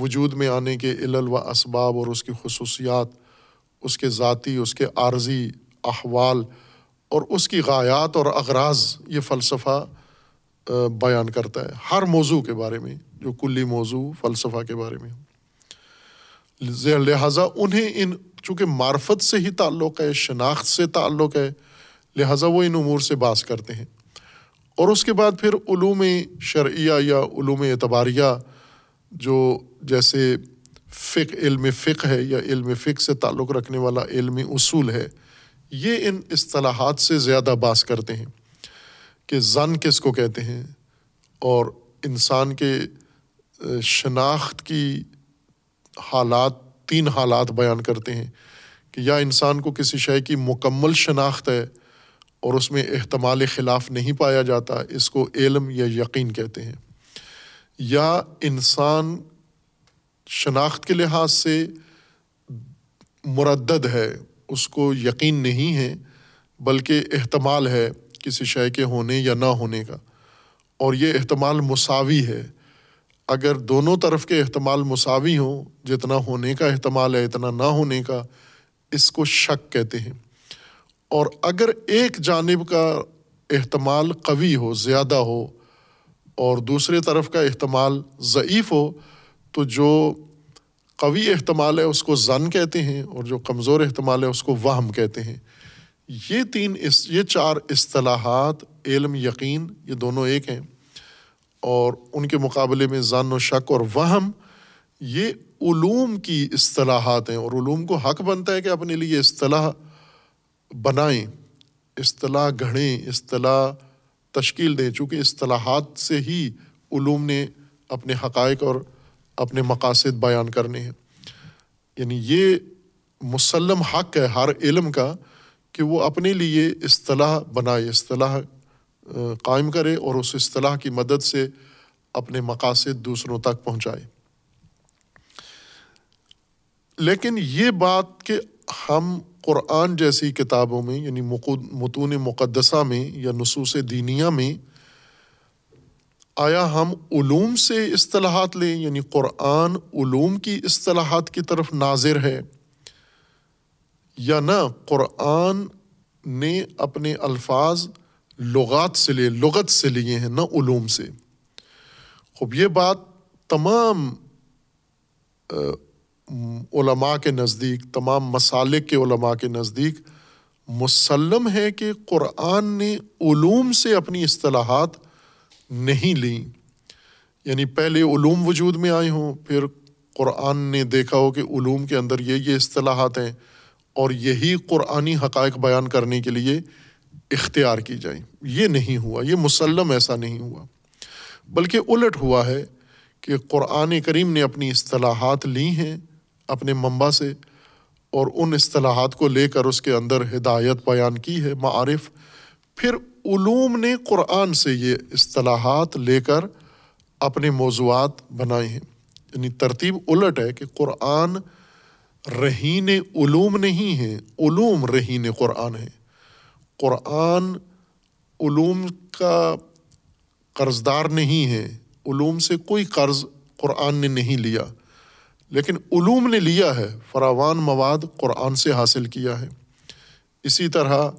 وجود میں آنے کے علل و اسباب اور اس کی خصوصیات، اس کے ذاتی، اس کے عارضی احوال اور اس کی غایات اور اغراض یہ فلسفہ بیان کرتا ہے۔ ہر موضوع کے بارے میں، جو کلی موضوع، فلسفہ کے بارے میں۔ لہٰذا انہیں ان، چونکہ معرفت سے ہی تعلق ہے، شناخت سے تعلق ہے، لہٰذا وہ ان امور سے باس کرتے ہیں۔ اور اس کے بعد پھر علوم شرعیہ یا علوم اعتباریہ، جو جیسے فق علم فق ہے یا علم فق سے تعلق رکھنے والا علم اصول ہے یہ ان اصطلاحات سے زیادہ باس کرتے ہیں کہ زن کس کو کہتے ہیں اور انسان کے شناخت کی حالات، تین حالات بیان کرتے ہیں کہ یا انسان کو کسی شے کی مکمل شناخت ہے اور اس میں احتمال خلاف نہیں پایا جاتا، اس کو علم یا یقین کہتے ہیں۔ یا انسان شناخت کے لحاظ سے مردد ہے اس کو یقین نہیں ہے، بلکہ احتمال ہے کسی شے کے ہونے یا نہ ہونے کا۔ اور یہ احتمال مساوی ہے۔ اگر دونوں طرف کے احتمال مساوی ہوں، جتنا ہونے کا احتمال ہے، اتنا نہ ہونے کا، اس کو شک کہتے ہیں۔ اور اگر ایک جانب کا احتمال قوی ہو، زیادہ ہو، اور دوسرے طرف کا احتمال ضعیف ہو، تو جو قوی احتمال ہے اس کو زن کہتے ہیں اور جو کمزور احتمال ہے اس کو وہم کہتے ہیں۔ یہ تین اس، یہ چار اصطلاحات، علم، یقین، یہ دونوں ایک ہیں۔ اور ان کے مقابلے میں ضن و شک اور وہم، یہ علوم کی اصطلاحات ہیں اور علوم کو حق بنتا ہے کہ اپنے لیے اصطلاح بنائیں، اصطلاح گھڑیں، اصطلاح تشکیل دیں۔ چونکہ اصطلاحات سے ہی علوم نے اپنے حقائق اور اپنے مقاصد بیان کرنے ہیں۔ یعنی یہ مسلم حق ہے، ہر علم کا، کہ وہ اپنے لیے اصطلاح بنائے، اصطلاح قائم کرے اور اس اصطلاح کی مدد سے اپنے مقاصد دوسروں تک پہنچائے۔ لیکن یہ بات کہ ہم قرآن جیسی کتابوں میں یعنی متون مقدسہ میں یا نصوص دینیا میں آیا ہم علوم سے اصطلاحات لیں یعنی قرآن علوم کی اصطلاحات کی طرف ناظر ہے یا نہ، قرآن نے اپنے الفاظ لغات سے لیے، لغت سے لیے ہیں، نہ علوم سے۔ خوب، یہ بات تمام علماء کے نزدیک، تمام مسالک کے علماء کے نزدیک مسلم ہے کہ قرآن نے علوم سے اپنی اصطلاحات نہیں لیں۔ یعنی پہلے علوم وجود میں آئے ہوں، پھر قرآن نے دیکھا ہو کہ علوم کے اندر یہ یہ اصطلاحات ہیں اور یہی قرآنی حقائق بیان کرنے کے لیے اختیار کی جائیں۔ یہ نہیں ہوا، یہ مسلم ایسا نہیں ہوا۔ بلکہ الٹ ہوا ہے کہ قرآن کریم نے اپنی اصطلاحات لی ہیں اپنے منبع سے اور ان اصطلاحات کو لے کر اس کے اندر ہدایت بیان کی ہے، معارف۔ پھر علوم نے قرآن سے یہ اصطلاحات لے کر اپنے موضوعات بنائے ہیں۔ یعنی ترتیب الٹ ہے کہ قرآن رہین علوم نہیں ہے، علوم رہین قرآن ہے۔ قرآن علوم کا قرض دار نہیں ہے، علوم سے کوئی قرض قرآن نے نہیں لیا۔ لیکن علوم نے لیا ہے، فراوان مواد قرآن سے حاصل کیا ہے۔ اسی طرح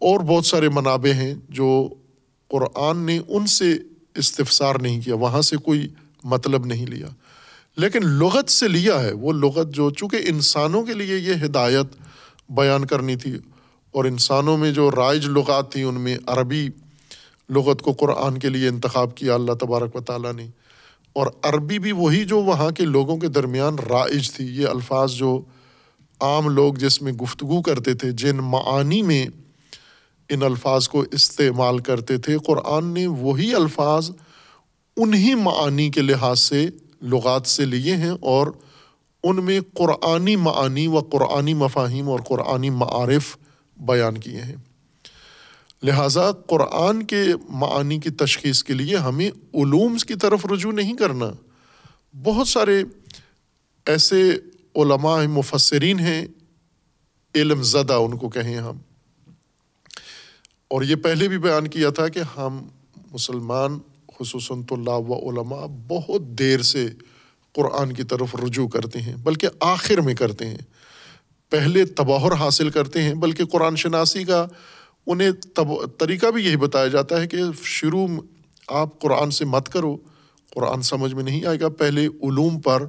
اور بہت سارے منابع ہیں جو قرآن نے ان سے استفسار نہیں کیا، وہاں سے کوئی مطلب نہیں لیا۔ لیکن لغت سے لیا ہے، وہ لغت جو چونکہ انسانوں کے لیے یہ ہدایت بیان کرنی تھی، اور انسانوں میں جو رائج لغات تھیں ان میں عربی لغت کو قرآن کے لیے انتخاب کیا اللہ تبارک و تعالیٰ نے۔ اور عربی بھی وہی جو وہاں کے لوگوں کے درمیان رائج تھی، یہ الفاظ جو عام لوگ جس میں گفتگو کرتے تھے، جن معانی میں ان الفاظ کو استعمال کرتے تھے۔ قرآن نے وہی الفاظ انہیں معانی کے لحاظ سے، لغات سے لیے ہیں اور ان میں قرآنی معانی و قرآنی مفاہیم اور قرآنی معارف بیان کیے ہیں۔ لہٰذا قرآن کے معانی کی تشخیص کے لیے ہمیں علوم کی طرف رجوع نہیں کرنا۔ بہت سارے ایسے علماء مفسرین ہیں، علم زدہ ان کو کہیں ہم۔ اور یہ پہلے بھی بیان کیا تھا کہ ہم مسلمان، خصوصاً طلاب و علماء، بہت دیر سے قرآن کی طرف رجوع کرتے ہیں، بلکہ آخر میں کرتے ہیں۔ پہلے تباہر حاصل کرتے ہیں، بلکہ قرآن شناسی کا انہیں تب، طریقہ بھی یہی بتایا جاتا ہے کہ شروع آپ قرآن سے مت کرو، قرآن سمجھ میں نہیں آئے گا۔ پہلے علوم پر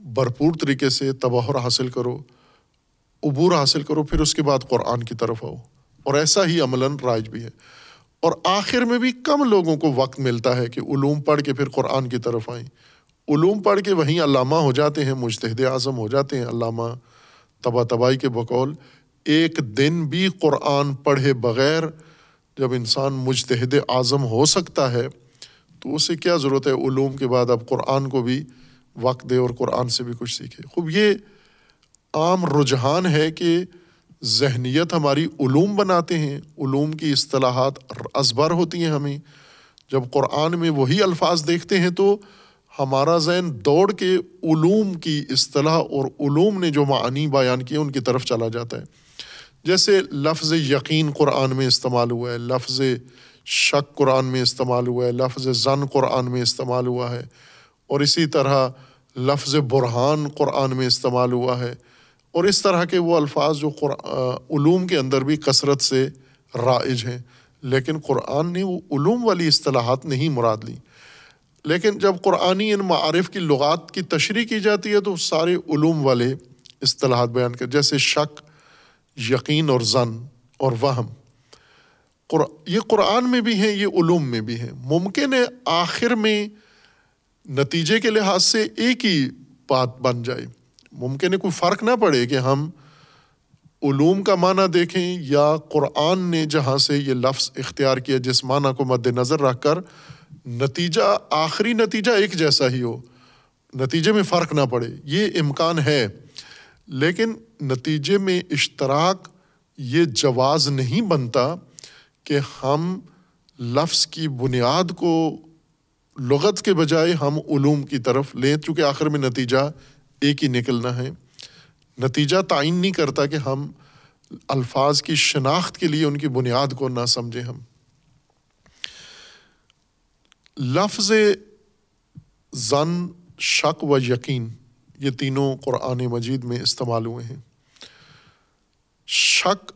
بھرپور طریقے سے تباہر حاصل کرو، عبور حاصل کرو، پھر اس کے بعد قرآن کی طرف آؤ۔ اور ایسا ہی عملاً رائج بھی ہے۔ اور آخر میں بھی کم لوگوں کو وقت ملتا ہے کہ علوم پڑھ کے پھر قرآن کی طرف آئیں۔ علوم پڑھ کے وہیں علامہ ہو جاتے ہیں، مجتہد اعظم ہو جاتے ہیں، علامہ تبا تبائی کے بقول۔ ایک دن بھی قرآن پڑھے بغیر جب انسان مجتہد اعظم ہو سکتا ہے، تو اسے کیا ضرورت ہے؟ علوم کے بعد اب قرآن کو بھی وقت دے اور قرآن سے بھی کچھ سیکھے۔ خوب، یہ عام رجحان ہے کہ ذہنیت ہماری علوم بناتے ہیں، علوم کی اصطلاحات ازبر ہوتی ہیں ہمیں۔ جب قرآن میں وہی الفاظ دیکھتے ہیں تو ہمارا ذہن دوڑ کے علوم کی اصطلاح اور علوم نے جو معنی بیان کیے ان کی طرف چلا جاتا ہے۔ جیسے لفظ یقین قرآن میں استعمال ہوا ہے، لفظ شک قرآن میں استعمال ہوا ہے، لفظ زن قرآن میں استعمال ہوا ہے۔ اور اسی طرح لفظ برہان قرآن میں استعمال ہوا ہے۔ اور اس طرح کے وہ الفاظ جو علوم کے اندر بھی کثرت سے رائج ہیں۔ لیکن قرآن نے وہ علوم والی اصطلاحات نہیں مراد لی۔ لیکن جب قرآنی ان معارف کی لغات کی تشریح کی جاتی ہے تو سارے علوم والے اصطلاحات بیان کر جیسے شک، یقین اور زن اور وہم۔ یہ قرآن میں بھی ہیں، یہ علوم میں بھی ہیں۔ ممکن ہے آخر میں نتیجے کے لحاظ سے ایک ہی بات بن جائے۔ ممکن ہے کوئی فرق نہ پڑے کہ ہم علوم کا معنی دیکھیں یا قرآن نے جہاں سے یہ لفظ اختیار کیا جس معنی کو مد نظر رکھ کر نتیجہ، آخری نتیجہ ایک جیسا ہی ہو۔ نتیجے میں فرق نہ پڑے۔ یہ امکان ہے۔ لیکن نتیجے میں اشتراک یہ جواز نہیں بنتا کہ ہم لفظ کی بنیاد کو لغت کے بجائے ہم علوم کی طرف لیں، چونکہ آخر میں نتیجہ ایک ہی نکلنا ہے۔ نتیجہ تعین نہیں کرتا کہ ہم الفاظ کی شناخت کے لیے ان کی بنیاد کو نہ سمجھیں ہم۔ لفظ زن شک و یقین یہ تینوں قرآن مجید میں استعمال ہوئے ہیں۔ شک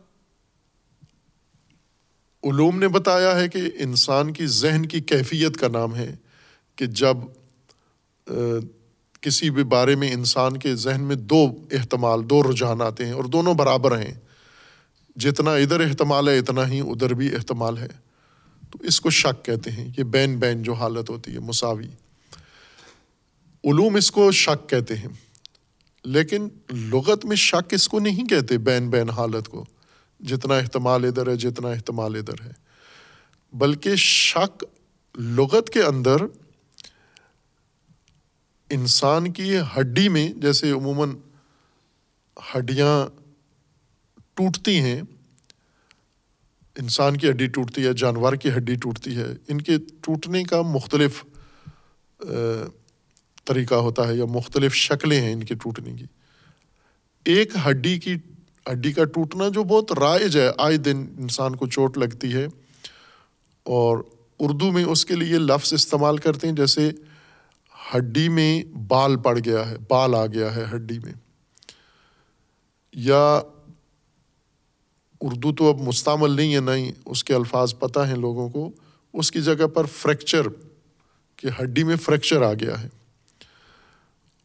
علوم نے بتایا ہے کہ انسان کی ذہن کی کیفیت کا نام ہے کہ جب کسی بھی بارے میں انسان کے ذہن میں دو احتمال، دو رجحان آتے ہیں اور دونوں برابر ہیں۔ جتنا ادھر احتمال ہے، اتنا ہی ادھر بھی احتمال ہے۔ تو اس کو شک کہتے ہیں، یہ بین بین جو حالت ہوتی ہے، مساوی۔ علوم اس کو شک کہتے ہیں، لیکن لغت میں شک اس کو نہیں کہتے بین بین حالت کو۔ جتنا احتمال ادھر ہے، جتنا احتمال ادھر ہے۔ بلکہ شک لغت کے اندر انسان کی ہڈی میں جیسے عموماً ہڈیاں ٹوٹتی ہیں، انسان کی ہڈی ٹوٹتی ہے، جانور کی ہڈی ٹوٹتی ہے، ان کے ٹوٹنے کا مختلف طریقہ ہوتا ہے یا مختلف شکلیں ہیں ان کے ٹوٹنے کی۔ ایک ہڈی کی، ہڈی کا ٹوٹنا جو بہت رائج ہے، آئے دن انسان کو چوٹ لگتی ہے اور اردو میں اس کے لیے لفظ استعمال کرتے ہیں، جیسے ہڈی میں بال پڑ گیا ہے، بال آ گیا ہے ہڈی میں۔ یا اردو تو اب مستعمل نہیں ہے نہیں اس کے الفاظ پتہ ہیں لوگوں کو۔ اس کی جگہ پر فریکچر کہ ہڈی میں فریکچر آ گیا ہے۔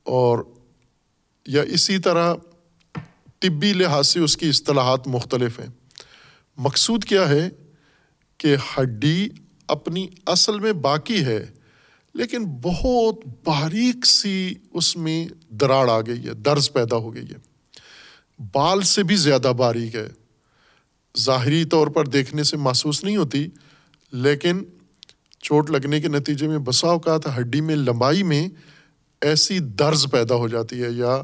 اور یا اسی طرح طبی لحاظ سے اس کی اصطلاحات مختلف ہیں۔ مقصود کیا ہے؟ کہ ہڈی اپنی اصل میں باقی ہے۔ لیکن بہت باریک سی اس میں دراڑ آ گئی ہے، درز پیدا ہو گئی ہے۔ بال سے بھی زیادہ باریک ہے۔ ظاہری طور پر دیکھنے سے محسوس نہیں ہوتی، لیکن چوٹ لگنے کے نتیجے میں بسا اوقات ہڈی میں، لمبائی میں ایسی درز پیدا ہو جاتی ہے، یا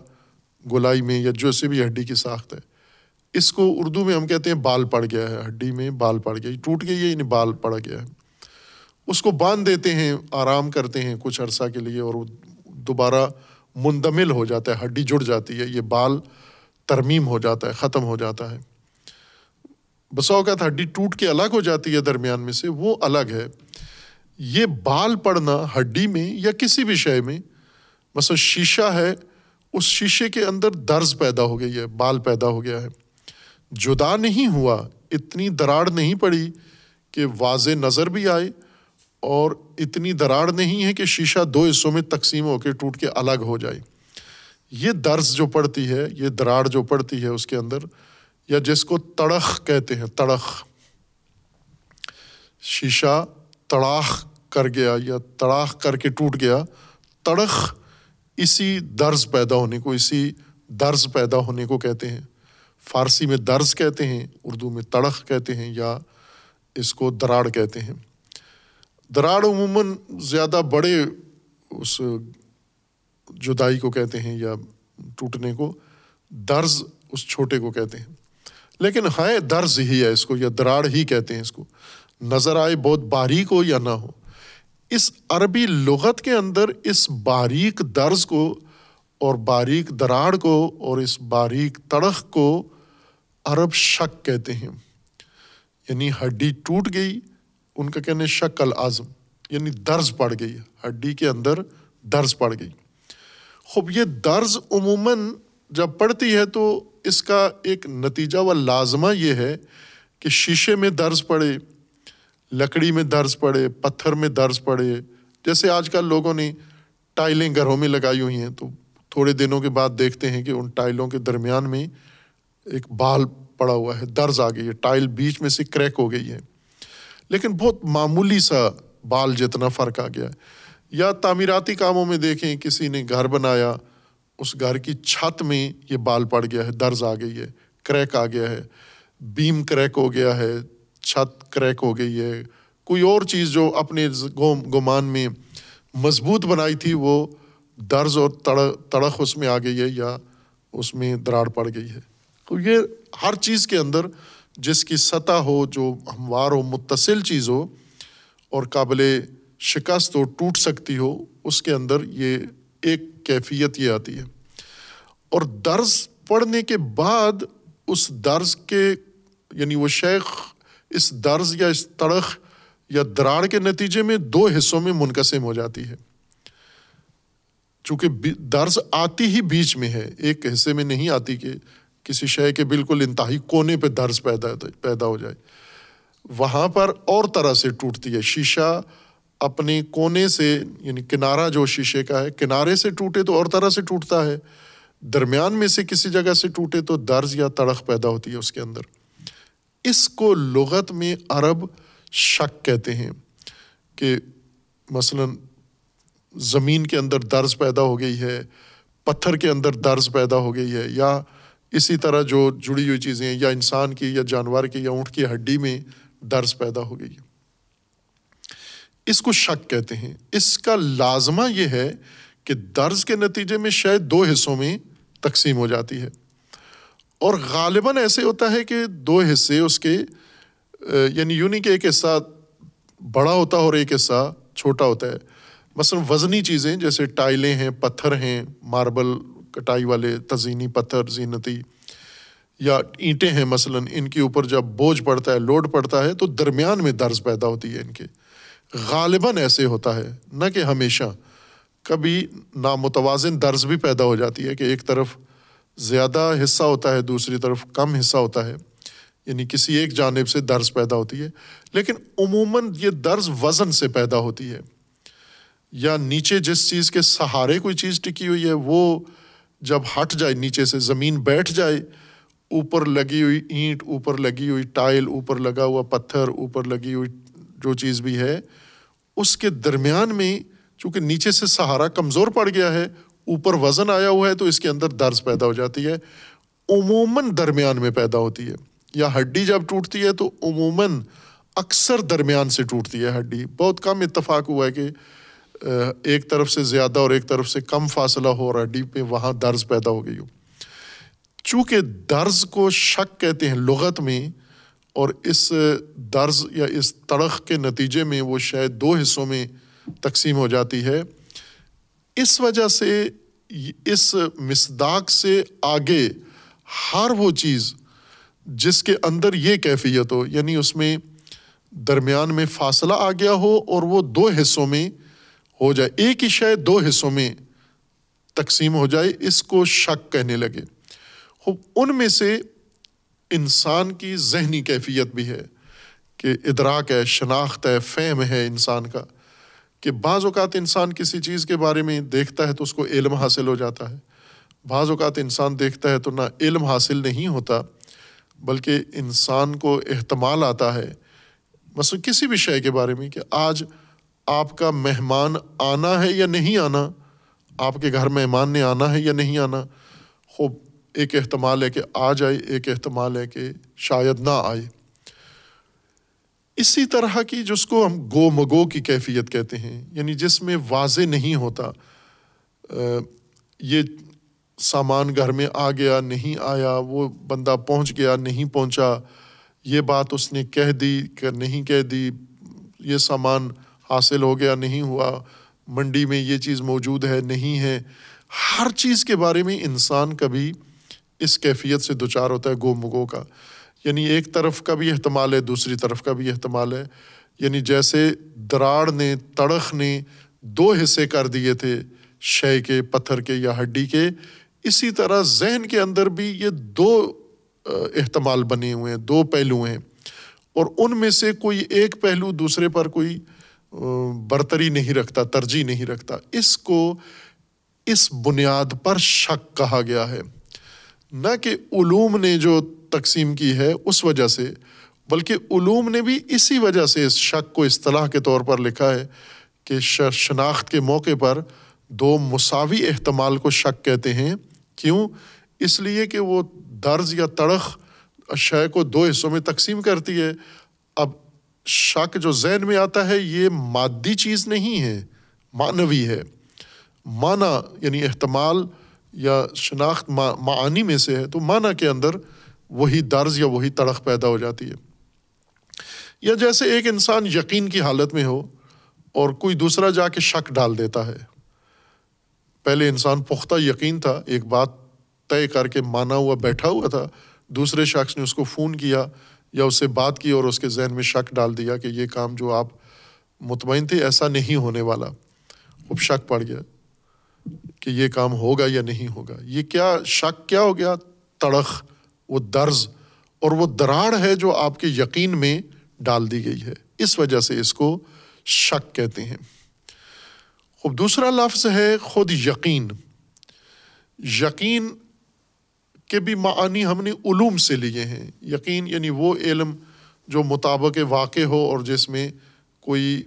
گولائی میں، یا جو سے بھی ہڈی کی ساخت ہے۔ اس کو اردو میں ہم کہتے ہیں بال پڑ گیا ہے، ہڈی میں بال پڑ گیا ٹوٹ گئی ہے یعنی بال پڑ گیا ہے۔ اس کو باندھ دیتے ہیں، آرام کرتے ہیں کچھ عرصہ کے لیے اور دوبارہ مندمل ہو جاتا ہے، ہڈی جڑ جاتی ہے، یہ بال ترمیم ہو جاتا ہے، ختم ہو جاتا ہے۔ بسا اوقات ہڈی ٹوٹ کے الگ ہو جاتی ہے درمیان میں سے، وہ الگ ہے۔ یہ بال پڑنا ہڈی میں یا کسی بھی شے میں، مثلا شیشہ ہے، اس شیشے کے اندر درز پیدا ہو گئی ہے، بال پیدا ہو گیا ہے۔ جدا نہیں ہوا، اتنی دراڑ نہیں پڑی کہ واضح نظر بھی آئے۔ اور اتنی دراڑ نہیں ہے کہ شیشہ دو حصوں میں تقسیم ہو کے ٹوٹ کے الگ ہو جائے۔ یہ درز جو پڑتی ہے، یہ دراڑ جو پڑتی ہے اس کے اندر، یا جس کو تڑخ کہتے ہیں، تڑخ۔ شیشہ تڑاخ کر گیا یا تڑاخ کر کے ٹوٹ گیا، تڑخ اسی درز پیدا ہونے کو، اسی درز پیدا ہونے کو کہتے ہیں۔ فارسی میں درز کہتے ہیں، اردو میں تڑخ کہتے ہیں یا اس کو دراڑ کہتے ہیں۔ دراڑ عموماً زیادہ بڑے اس جدائی کو کہتے ہیں یا ٹوٹنے کو، درز اس چھوٹے کو کہتے ہیں۔ لیکن ہے درز ہی ہے اس کو یا دراڑ ہی کہتے ہیں اس کو۔ نظر آئے بہت باریک ہو یا نہ ہو۔ اس عربی لغت کے اندر اس باریک درز کو اور باریک دراڑ کو اور اس باریک تڑخ کو عرب شک کہتے ہیں۔ یعنی ہڈی ٹوٹ گئی ان کا کہنے شک العظم یعنی درز پڑ گئی ہڈی کے اندر درز پڑ گئی۔ خوب، یہ درز عموماً جب پڑتی ہے تو اس کا ایک نتیجہ و لازمہ یہ ہے کہ شیشے میں درز پڑے، لکڑی میں درز پڑے، پتھر میں درز پڑے۔ جیسے آج کل لوگوں نے ٹائلیں گھروں میں لگائی ہوئی ہیں، تو تھوڑے دنوں کے بعد دیکھتے ہیں کہ ان ٹائلوں کے درمیان میں ایک بال پڑا ہوا ہے، درز آ گئی ہے، ٹائل بیچ میں سے کریک ہو گئی ہے۔ لیکن بہت معمولی سا بال جتنا فرق آ گیا ہے۔ یا تعمیراتی کاموں میں دیکھیں، کسی نے گھر بنایا، اس گھر کی چھت میں یہ بال پڑ گیا ہے، درز آ گئی ہے، کریک آ گیا ہے، بیم کریک ہو گیا ہے، چھت کریک ہو گئی ہے۔ کوئی اور چیز جو اپنے گمان میں مضبوط بنائی تھی، وہ درز اور تڑخ اس میں آ گئی ہے یا اس میں دراڑ پڑ گئی ہے۔ تو یہ ہر چیز کے اندر جس کی سطح ہو، جو ہموار ہو، متصل چیز ہو اور قابل شکست ہو، ٹوٹ سکتی ہو، اس کے اندر یہ ایک کیفیت یہ آتی ہے۔ اور درز پڑھنے کے بعد اس درز کے یعنی وہ شیخ اس درز یا اس تڑخ یا دراڑ کے نتیجے میں دو حصوں میں منقسم ہو جاتی ہے۔ چونکہ درز آتی ہی بیچ میں ہے، ایک حصے میں نہیں آتی کہ کسی شے کے بالکل انتہائی کونے پہ درز پیدا پیدا ہو جائے۔ وہاں پر اور طرح سے ٹوٹتی ہے۔ شیشہ اپنے کونے سے یعنی کنارا جو شیشے کا ہے، کنارے سے ٹوٹے تو اور طرح سے ٹوٹتا ہے۔ درمیان میں سے کسی جگہ سے ٹوٹے تو درز یا تڑخ پیدا ہوتی ہے اس کے اندر۔ اس کو لغت میں عرب شک کہتے ہیں کہ مثلاً زمین کے اندر درز پیدا ہو گئی ہے، پتھر کے اندر درز پیدا ہو گئی ہے یا اسی طرح جو جڑی ہوئی چیزیں یا انسان کی، یا جانور کی، یا اونٹ کی ہڈی میں درز پیدا ہو گئی ہے۔ اس کو شک کہتے ہیں۔ اس کا لازمہ یہ ہے کہ درز کے نتیجے میں شاید دو حصوں میں تقسیم ہو جاتی ہے۔ اور غالباً ایسے ہوتا ہے کہ دو حصے اس کے یعنی یونی کہ ایک حصہ بڑا ہوتا ہے اور ایک حصہ چھوٹا ہوتا ہے۔ مثلاً وزنی چیزیں جیسے ٹائلیں ہیں، پتھر ہیں، ماربل کٹائی والے تزئینی پتھر، زینتی یا اینٹیں ہیں مثلاً، ان کے اوپر جب بوجھ پڑتا ہے لوڈ پڑتا ہے، تو درمیان میں درز پیدا ہوتی ہے ان کے۔ غالباً ایسے ہوتا ہے، نہ کہ ہمیشہ۔ کبھی نامتوازن درز بھی پیدا ہو جاتی ہے کہ ایک طرف زیادہ حصہ ہوتا ہے، دوسری طرف کم حصہ ہوتا ہے۔ یعنی کسی ایک جانب سے درز پیدا ہوتی ہے۔ لیکن عموماً یہ درز وزن سے پیدا ہوتی ہے۔ یا نیچے جس چیز کے سہارے کوئی چیز ٹکی ہوئی ہے، وہ جب ہٹ جائے، نیچے سے زمین بیٹھ جائے، اوپر لگی ہوئی اینٹ، اوپر لگی ہوئی ٹائل، اوپر لگا ہوا پتھر، اوپر لگی ہوئی جو چیز بھی ہے، اس کے درمیان میں چونکہ نیچے سے سہارا کمزور پڑ گیا ہے، اوپر وزن آیا ہوا ہے، تو اس کے اندر درز پیدا ہو جاتی ہے، عموماً درمیان میں پیدا ہوتی ہے۔ یا ہڈی جب ٹوٹتی ہے، تو عموماً اکثر درمیان سے ٹوٹتی ہے ہڈی۔ بہت کم اتفاق ہوا ہے کہ ایک طرف سے زیادہ اور ایک طرف سے کم فاصلہ ہو اور ہڈی پہ وہاں درز پیدا ہو گئی ہو۔ چونکہ درز کو شک کہتے ہیں لغت میں، اور اس درز یا اس تڑخ کے نتیجے میں وہ شاید دو حصوں میں تقسیم ہو جاتی ہے۔ اس وجہ سے اس مسداق سے آگے ہر وہ چیز جس کے اندر یہ کیفیت ہو یعنی اس میں درمیان میں فاصلہ آ گیا ہو اور وہ دو حصوں میں ہو جائے، ایک ہی شے دو حصوں میں تقسیم ہو جائے، اس کو شک کہنے لگے۔ خوب، ان میں سے انسان کی ذہنی کیفیت بھی ہے کہ ادراک ہے، شناخت ہے، فہم ہے انسان کا کہ بعض اوقات انسان کسی چیز کے بارے میں دیکھتا ہے تو اس کو علم حاصل ہو جاتا ہے۔ بعض اوقات انسان دیکھتا ہے تو نہ علم حاصل نہیں ہوتا، بلکہ انسان کو احتمال آتا ہے۔ مثلاً کسی بھی شے کے بارے میں کہ آج آپ کا مہمان آنا ہے یا نہیں آنا، آپ کے گھر مہمان نے آنا ہے یا نہیں آنا، خوب ایک احتمال ہے کہ آ جائے، ایک احتمال ہے کہ شاید نہ آئے۔ اسی طرح کی جس کو ہم گو مگو کی کیفیت کہتے ہیں یعنی جس میں واضح نہیں ہوتا یہ سامان گھر میں آ گیا، نہیں آیا، وہ بندہ پہنچ گیا، نہیں پہنچا، یہ بات اس نے کہہ دی کہ نہیں کہہ دی، یہ سامان حاصل ہو گیا، نہیں ہوا، منڈی میں یہ چیز موجود ہے، نہیں ہے۔ ہر چیز کے بارے میں انسان کبھی اس کیفیت سے دوچار ہوتا ہے گو مگو کا۔ یعنی ایک طرف کا بھی احتمال ہے، دوسری طرف کا بھی احتمال ہے۔ یعنی جیسے دراڑ نے، تڑخ نے دو حصے کر دیے تھے، شے کے، پتھر کے یا ہڈی کے، اسی طرح ذہن کے اندر بھی یہ دو احتمال بنے ہوئے ہیں، دو پہلو ہیں۔ اور ان میں سے کوئی ایک پہلو دوسرے پر کوئی برتری نہیں رکھتا، ترجیح نہیں رکھتا۔ اس کو اس بنیاد پر شک کہا گیا ہے۔ نہ کہ علوم نے جو تقسیم کی ہے اس وجہ سے، بلکہ علوم نے بھی اسی وجہ سے اس شک کو اصطلاح کے طور پر لکھا ہے کہ شناخت کے موقع پر دو مساوی احتمال کو شک کہتے ہیں۔ کیوں؟ اس لیے کہ وہ درز یا تڑخ شے کو دو حصوں میں تقسیم کرتی ہے۔ شک جو ذہن میں آتا ہے، یہ مادی چیز نہیں ہے، معنوی ہے۔ معنی یعنی احتمال یا شناخت معانی میں سے ہے، تو معنی کے اندر وہی درز یا وہی تڑخ پیدا ہو جاتی ہے۔ یا جیسے ایک انسان یقین کی حالت میں ہو اور کوئی دوسرا جا کے شک ڈال دیتا ہے۔ پہلے انسان پختہ یقین تھا، ایک بات طے کر کے مانا ہوا، بیٹھا ہوا تھا۔ دوسرے شخص نے اس کو فون کیا یا اس سے بات کی اور اس کے ذہن میں شک ڈال دیا کہ یہ کام جو آپ مطمئن تھے ایسا نہیں ہونے والا۔ خوب شک پڑ گیا کہ یہ کام ہوگا یا نہیں ہوگا۔ یہ کیا شک کیا ہو گیا؟ تڑخ، وہ درز اور وہ دراڑ ہے جو آپ کے یقین میں ڈال دی گئی ہے۔ اس وجہ سے اس کو شک کہتے ہیں۔ خوب، دوسرا لفظ ہے خود یقین۔ یقین کے بھی معنی ہم نے علوم سے لیے ہیں۔ یقین یعنی وہ علم جو مطابق واقع ہو اور جس میں کوئی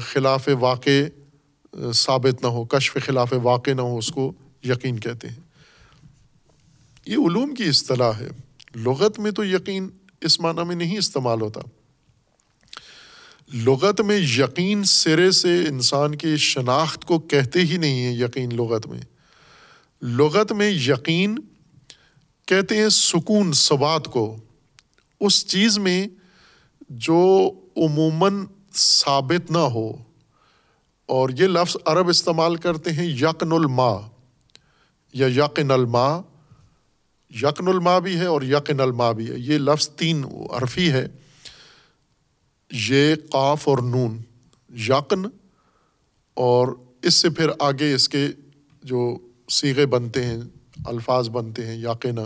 خلاف واقع ثابت نہ ہو، کشف خلاف واقع نہ ہو، اس کو یقین کہتے ہیں۔ یہ علوم کی اصطلاح ہے۔ لغت میں تو یقین اس معنی میں نہیں استعمال ہوتا۔ لغت میں یقین سرے سے انسان کی شناخت کو کہتے ہی نہیں ہیں یقین لغت میں لغت میں یقین کہتے ہیں سکون سوات کو، اس چیز میں جو عموماً ثابت نہ ہو۔ اور یہ لفظ عرب استعمال کرتے ہیں یقن الما یا یقن الما یقن الما بھی ہے اور یقن الما بھی ہے۔ یہ لفظ تین عرفی ہے۔ یہ قاف اور نون، یقن۔ اور اس سے پھر آگے اس کے جو سیغے بنتے ہیں، الفاظ بنتے ہیں یقین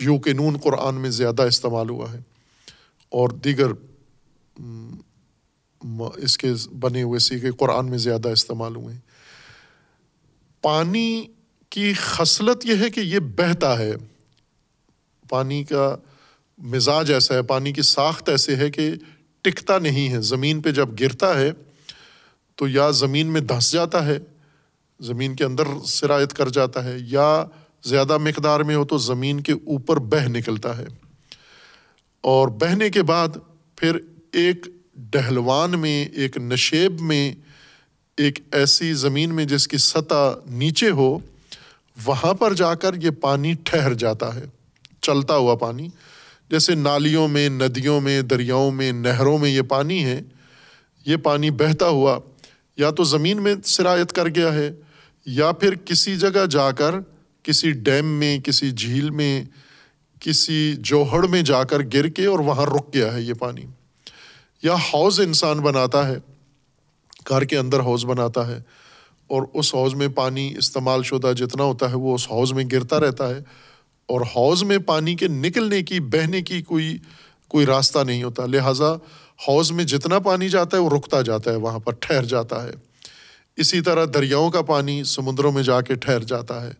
یو کے نون قرآن میں زیادہ استعمال ہوا ہے۔ اور دیگر اس کے بنے ہوئے سیغے قرآن میں زیادہ استعمال ہوئے ہیں۔ پانی کی خصلت یہ ہے کہ یہ بہتا ہے۔ پانی کا مزاج ایسا ہے، پانی کی ساخت ایسے ہے کہ ٹکتا نہیں ہے۔ زمین پہ جب گرتا ہے تو یا زمین میں دھنس جاتا ہے زمین کے اندر سرایت کر جاتا ہے یا زیادہ مقدار میں ہو تو زمین کے اوپر بہہ نکلتا ہے۔ اور بہنے کے بعد پھر ایک ڈہلوان میں، ایک نشیب میں، ایک ایسی زمین میں جس کی سطح نیچے ہو، وہاں پر جا کر یہ پانی ٹھہر جاتا ہے۔ چلتا ہوا پانی، جیسے نالیوں میں، ندیوں میں، دریاؤں میں، نہروں میں یہ پانی ہے۔ یہ پانی بہتا ہوا یا تو زمین میں سرایت کر گیا ہے یا پھر کسی جگہ جا کر کسی ڈیم میں، کسی جھیل میں، کسی جوہڑ میں جا کر گر کے اور وہاں رک گیا ہے یہ پانی۔ یا حوض انسان بناتا ہے، گھر کے اندر حوض بناتا ہے اور اس حوض میں پانی استعمال شدہ جتنا ہوتا ہے وہ اس حوض میں گرتا رہتا ہے اور حوض میں پانی کے نکلنے کی، بہنے کی کوئی کوئی راستہ نہیں ہوتا۔ لہٰذا حوض میں جتنا پانی جاتا ہے وہ رکتا جاتا ہے، وہاں پر ٹھہر جاتا ہے۔ اسی طرح دریاؤں کا پانی سمندروں میں جا کے ٹھہر جاتا ہے۔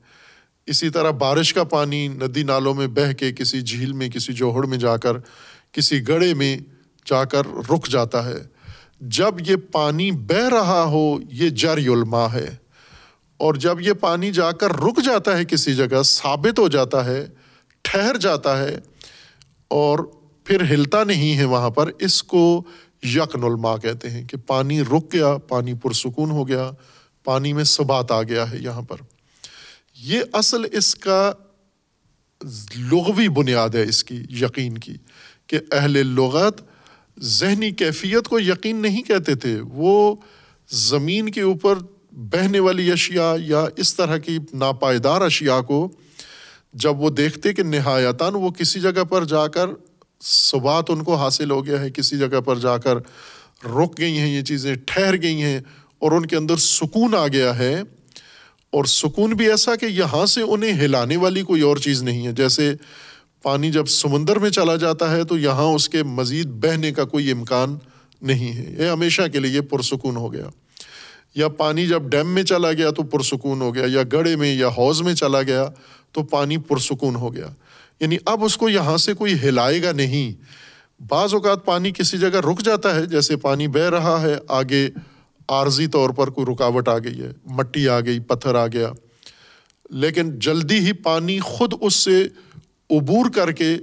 اسی طرح بارش کا پانی ندی نالوں میں بہہ کے کسی جھیل میں، کسی جوہڑ میں جا کر، کسی گڑھے میں جا کر رک جاتا ہے۔ جب یہ پانی بہہ رہا ہو، یہ جر علما ہے۔ اور جب یہ پانی جا کر رک جاتا ہے کسی جگہ، ثابت ہو جاتا ہے، ٹھہر جاتا ہے اور پھر ہلتا نہیں ہے وہاں پر، اس کو یقن الما کہتے ہیں کہ پانی رک گیا، پانی پرسکون ہو گیا، پانی میں سبات آ گیا ہے یہاں پر۔ یہ اصل اس کا لغوی بنیاد ہے اس کی، یقین کی، کہ اہل لغت ذہنی کیفیت کو یقین نہیں کہتے تھے۔ وہ زمین کے اوپر بہنے والی اشیاء یا اس طرح کی ناپائیدار اشیاء کو جب وہ دیکھتے کہ نہایتاً وہ کسی جگہ پر جا کر سبات ان کو حاصل ہو گیا ہے کسی جگہ پر جا کر، رک گئی ہیں، یہ چیزیں ٹھہر گئی ہیں اور ان کے اندر سکون آ گیا ہے۔ اور سکون بھی ایسا کہ یہاں سے انہیں ہلانے والی کوئی اور چیز نہیں ہے۔ جیسے پانی جب سمندر میں چلا جاتا ہے تو یہاں اس کے مزید بہنے کا کوئی امکان نہیں ہے۔ یہ ہمیشہ کے لیے پرسکون ہو گیا۔ یا پانی جب ڈیم میں چلا گیا تو پرسکون ہو گیا، یا گڑھے میں یا حوض میں چلا گیا تو پانی پرسکون ہو گیا۔ یعنی اب اس کو یہاں سے کوئی ہلائے گا نہیں۔ بعض اوقات پانی کسی جگہ رک جاتا ہے، جیسے پانی بہہ رہا ہے، آگے عارضی طور پر کوئی رکاوٹ آ گئی ہے، مٹی آ گئی، پتھر آ گیا۔ لیکن جلدی ہی پانی خود اس سے عبور کر کے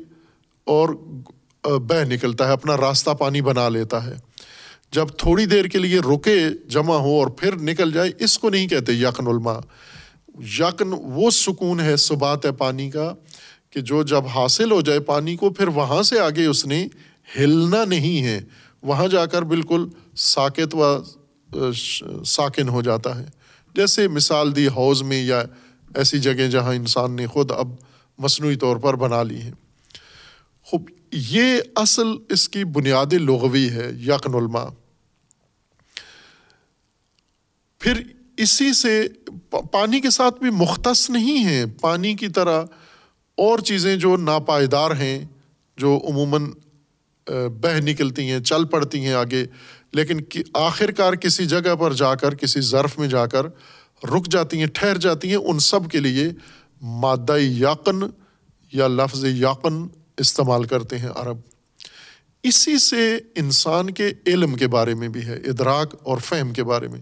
اور بہہ نکلتا ہے، اپنا راستہ پانی بنا لیتا ہے۔ جب تھوڑی دیر کے لیے رکے، جمع ہو اور پھر نکل جائے، اس کو نہیں کہتے یقن علما یقن وہ سکون ہے صبات ہے پانی کا کہ جو جب حاصل ہو جائے پانی کو، پھر وہاں سے آگے اس نے ہلنا نہیں ہے۔ وہاں جا کر بالکل ساکت و ساکن ہو جاتا ہے۔ جیسے مثال دی حوض میں یا ایسی جگہ جہاں انسان نے خود اب مصنوعی طور پر بنا لی ہیں خوب، یہ اصل اس کی بنیاد لغوی ہے، یقن علما پھر اسی سے پانی کے ساتھ بھی مختص نہیں ہے۔ پانی کی طرح اور چیزیں جو ناپائیدار ہیں، جو عموماً بہہ نکلتی ہیں، چل پڑتی ہیں آگے، لیکن آخر کار کسی جگہ پر جا کر، کسی ظرف میں جا کر رک جاتی ہیں، ٹھہر جاتی ہیں، ان سب کے لیے مادہ یقن یا لفظ یقن استعمال کرتے ہیں عرب۔ اسی سے انسان کے علم کے بارے میں بھی ہے، ادراک اور فہم کے بارے میں۔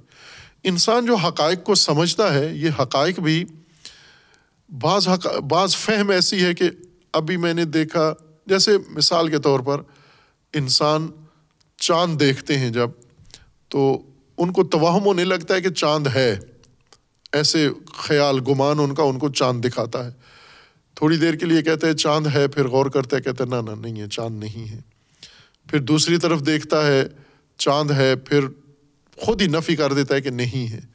انسان جو حقائق کو سمجھتا ہے، یہ حقائق بھی بعض حق، بعض فہم ایسی ہے کہ ابھی میں نے دیکھا، جیسے مثال کے طور پر انسان چاند دیکھتے ہیں جب، تو ان کو توہم ہونے لگتا ہے کہ چاند ہے۔ ایسے خیال، گمان ان کا، ان کو چاند دکھاتا ہے۔ تھوڑی دیر کے لیے کہتے ہیں چاند ہے، پھر غور کرتے ہیں، کہتے ہیں، نہ نہ، نہیں ہے، چاند نہیں ہے۔ پھر دوسری طرف دیکھتا ہے چاند ہے، پھر خود ہی نفی کر دیتا ہے کہ نہیں ہے۔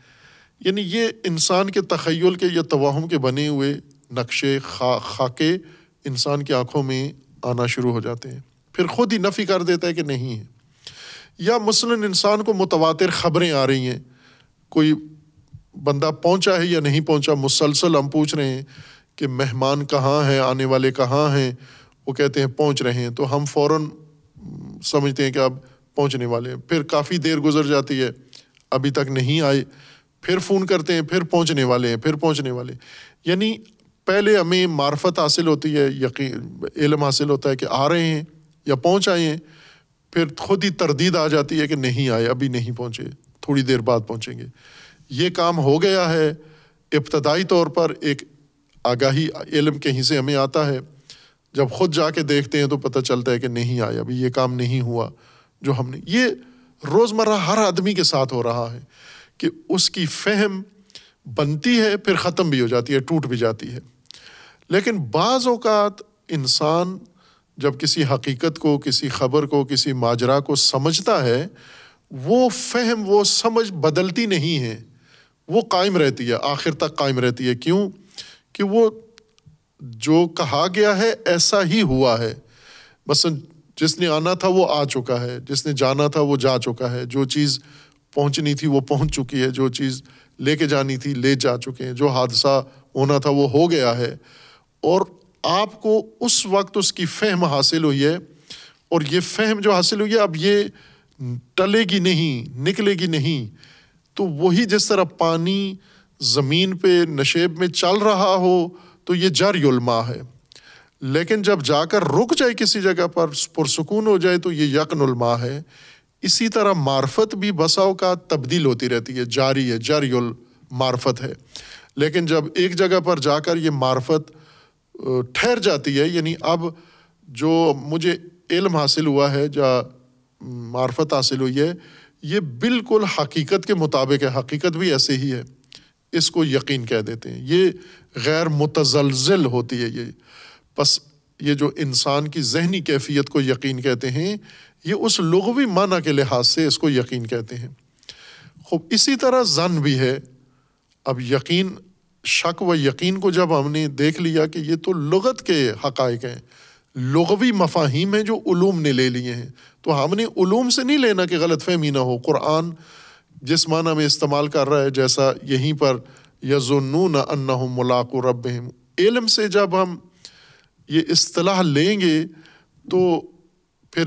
یعنی یہ انسان کے تخیل کے، یا توہم کے بنے ہوئے نقشے، خا، خاکے انسان کی آنکھوں میں آنا شروع ہو جاتے ہیں۔ پھر خود ہی نفی کر دیتا ہے کہ نہیں ہے۔ یا مثلاً انسان کو متواتر خبریں آ رہی ہیں۔ کوئی بندہ پہنچا ہے یا نہیں پہنچا، مسلسل ہم پوچھ رہے ہیں کہ مہمان کہاں ہیں، آنے والے کہاں ہیں؟ وہ کہتے ہیں پہنچ رہے ہیں۔ تو ہم فوراً سمجھتے ہیں کہ اب پہنچنے والے ہیں۔ پھر کافی دیر گزر جاتی ہے، ابھی تک نہیں آئے۔ پھر فون کرتے ہیں، پھر پہنچنے والے ہیں، پھر پہنچنے والے یعنی پہلے ہمیں معرفت حاصل ہوتی ہے، یقین، علم حاصل ہوتا ہے کہ آ رہے ہیں یا پہنچ آئے ہیں، پھر خود ہی تردید آ جاتی ہے کہ نہیں آئے، ابھی نہیں پہنچے، تھوڑی دیر بعد پہنچیں گے۔ یہ کام ہو گیا ہے ابتدائی طور پر، ایک آگاہی علم کہیں سے ہمیں آتا ہے۔ جب خود جا کے دیکھتے ہیں تو پتہ چلتا ہے کہ نہیں آئے، ابھی یہ کام نہیں ہوا جو ہم نے۔ یہ روزمرہ ہر آدمی کے ساتھ ہو رہا ہے۔ کہ اس کی فہم بنتی ہے، پھر ختم بھی ہو جاتی ہے، ٹوٹ بھی جاتی ہے۔ لیکن بعض اوقات انسان جب کسی حقیقت کو، کسی خبر کو، کسی ماجرا کو سمجھتا ہے، وہ فہم، وہ سمجھ بدلتی نہیں ہے۔ وہ قائم رہتی ہے، آخر تک قائم رہتی ہے۔ کیوں؟ کہ وہ جو کہا گیا ہے، ایسا ہی ہوا ہے۔ بس جس نے آنا تھا، وہ آ چکا ہے۔ جس نے جانا تھا، وہ جا چکا ہے۔ جو چیز پہنچنی تھی، وہ پہنچ چکی ہے، جو چیز لے کے جانی تھی، لے جا چکے ہیں۔ جو حادثہ ہونا تھا، وہ ہو گیا ہے۔ اور آپ کو اس وقت اس کی فہم حاصل ہوئی ہے۔ اور یہ فہم جو حاصل ہوئی ہے، اب یہ ٹلے گی نہیں، نکلے گی نہیں۔ تو وہی جس طرح پانی زمین پہ نشیب میں چل رہا ہو، تو یہ جر علما ہے۔ لیکن جب جا کر رک جائے کسی جگہ پر، پرسکون ہو جائے، تو یہ یقن علما ہے۔ اسی طرح معرفت بھی بساؤ کا تبدیل ہوتی رہتی ہے۔ جاری ہے جر معرفت ہے۔ لیکن جب ایک جگہ پر جا کر یہ معرفت ٹھہر جاتی ہے یعنی اب جو مجھے علم حاصل ہوا ہے، جا، معرفت حاصل ہوئی ہے، یہ بالکل حقیقت کے مطابق ہے۔ حقیقت بھی ایسے ہی ہے۔ اس کو یقین کہہ دیتے ہیں۔ یہ غیر متزلزل ہوتی ہے۔ یہ بس یہ جو انسان کی ذہنی کیفیت کو یقین کہتے ہیں، یہ اس لغوی معنی کے لحاظ سے اس کو یقین کہتے ہیں۔ خوب، اسی طرح زن بھی ہے۔ اب یقین، شک و یقین کو جب ہم نے دیکھ لیا کہ یہ تو لغت کے حقائق ہیں، لغوی مفاہیم ہیں جو علوم نے لے لیے ہیں۔ تو ہم نے علوم سے نہیں لینا کہ غلط فہمی نہ ہو۔ قرآن جس معنی میں استعمال کر رہا ہے، جیسا یہیں پر یزنون ان ملاق و رب علم سے جب ہم یہ اصطلاح لیں گے تو پھر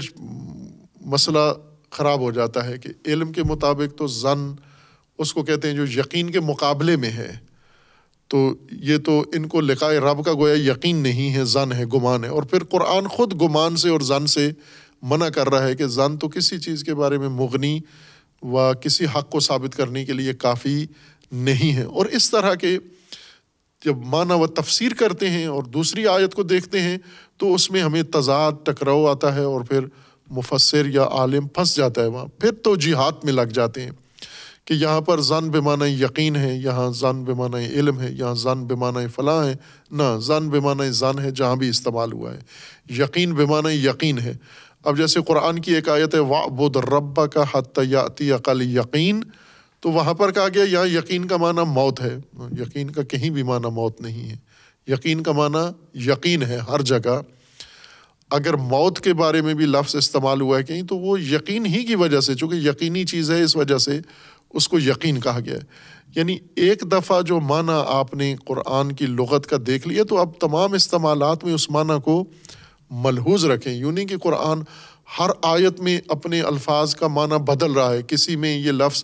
مسئلہ خراب ہو جاتا ہے کہ علم کے مطابق تو زن اس کو کہتے ہیں جو یقین کے مقابلے میں ہے۔ تو یہ تو ان کو لکھائے رب کا گویا یقین نہیں ہے، زن ہے، گمان ہے۔ اور پھر قرآن خود گمان سے اور زن سے منع کر رہا ہے کہ زن تو کسی چیز کے بارے میں مغنی و کسی حق کو ثابت کرنے کے لیے کافی نہیں ہے۔ اور اس طرح کے جب معنی و تفسیر کرتے ہیں اور دوسری آیت کو دیکھتے ہیں، تو اس میں ہمیں تضاد، ٹکراؤ آتا ہے اور پھر مفسر یا عالم پھنس جاتا ہے وہاں۔ پھر تو جہاد میں لگ جاتے ہیں کہ یہاں پر زن بے معنی یقین ہے، یہاں زن بے معنی علم ہے، یہاں زن بے معنی فلاں ہے۔ نہ، زن بے معنی زن ہے جہاں بھی استعمال ہوا ہے۔ یقین بے معنی یقین ہے۔ اب جیسے قرآن کی ایک آیت ہے وا بود ربا کا حتیاتی عقل یقین تو وہاں پر کہا گیا یہاں یقین کا معنی موت ہے۔ یقین کا کہیں بھی معنی موت نہیں ہے۔ یقین کا معنی یقین ہے ہر جگہ۔ اگر موت کے بارے میں بھی لفظ استعمال ہوا ہے کہیں، تو وہ یقین ہی کی وجہ سے، چونکہ یقینی چیز ہے، اس وجہ سے اس کو یقین کہا گیا ہے۔ یعنی ایک دفعہ جو معنی آپ نے قرآن کی لغت کا دیکھ لیا، تو اب تمام استعمالات میں اس معنی کو ملحوظ رکھیں۔ یوں نہیں کہ قرآن ہر آیت میں اپنے الفاظ کا معنی بدل رہا ہے، کسی میں یہ لفظ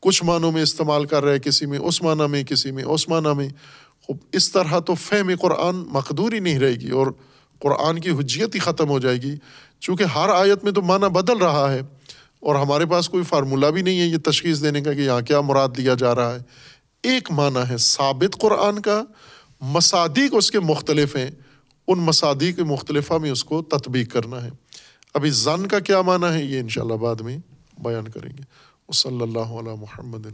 کچھ معنوں میں استعمال کر رہا ہے کسی میں، اس معنی میں، کسی میں، اس معنی میں۔ خوب، اس طرح تو فہم قرآن مقدور ہی نہیں رہے گی اور قرآن کی حجیت ہی ختم ہو جائے گی۔ چونکہ ہر آیت میں تو معنی بدل رہا ہے اور ہمارے پاس کوئی فارمولہ بھی نہیں ہے یہ تشخیص دینے کا کہ یہاں کیا مراد دیا جا رہا ہے۔ ایک معنی ہے ثابت قرآن کا، مصادیق اس کے مختلف ہیں، ان مصادیق مختلفہ میں اس کو تطبیق کرنا ہے۔ ابھی زن کا کیا معنی ہے یہ انشاءاللہ بعد میں بیان کریں گے۔ صلی اللہ علیہ محمد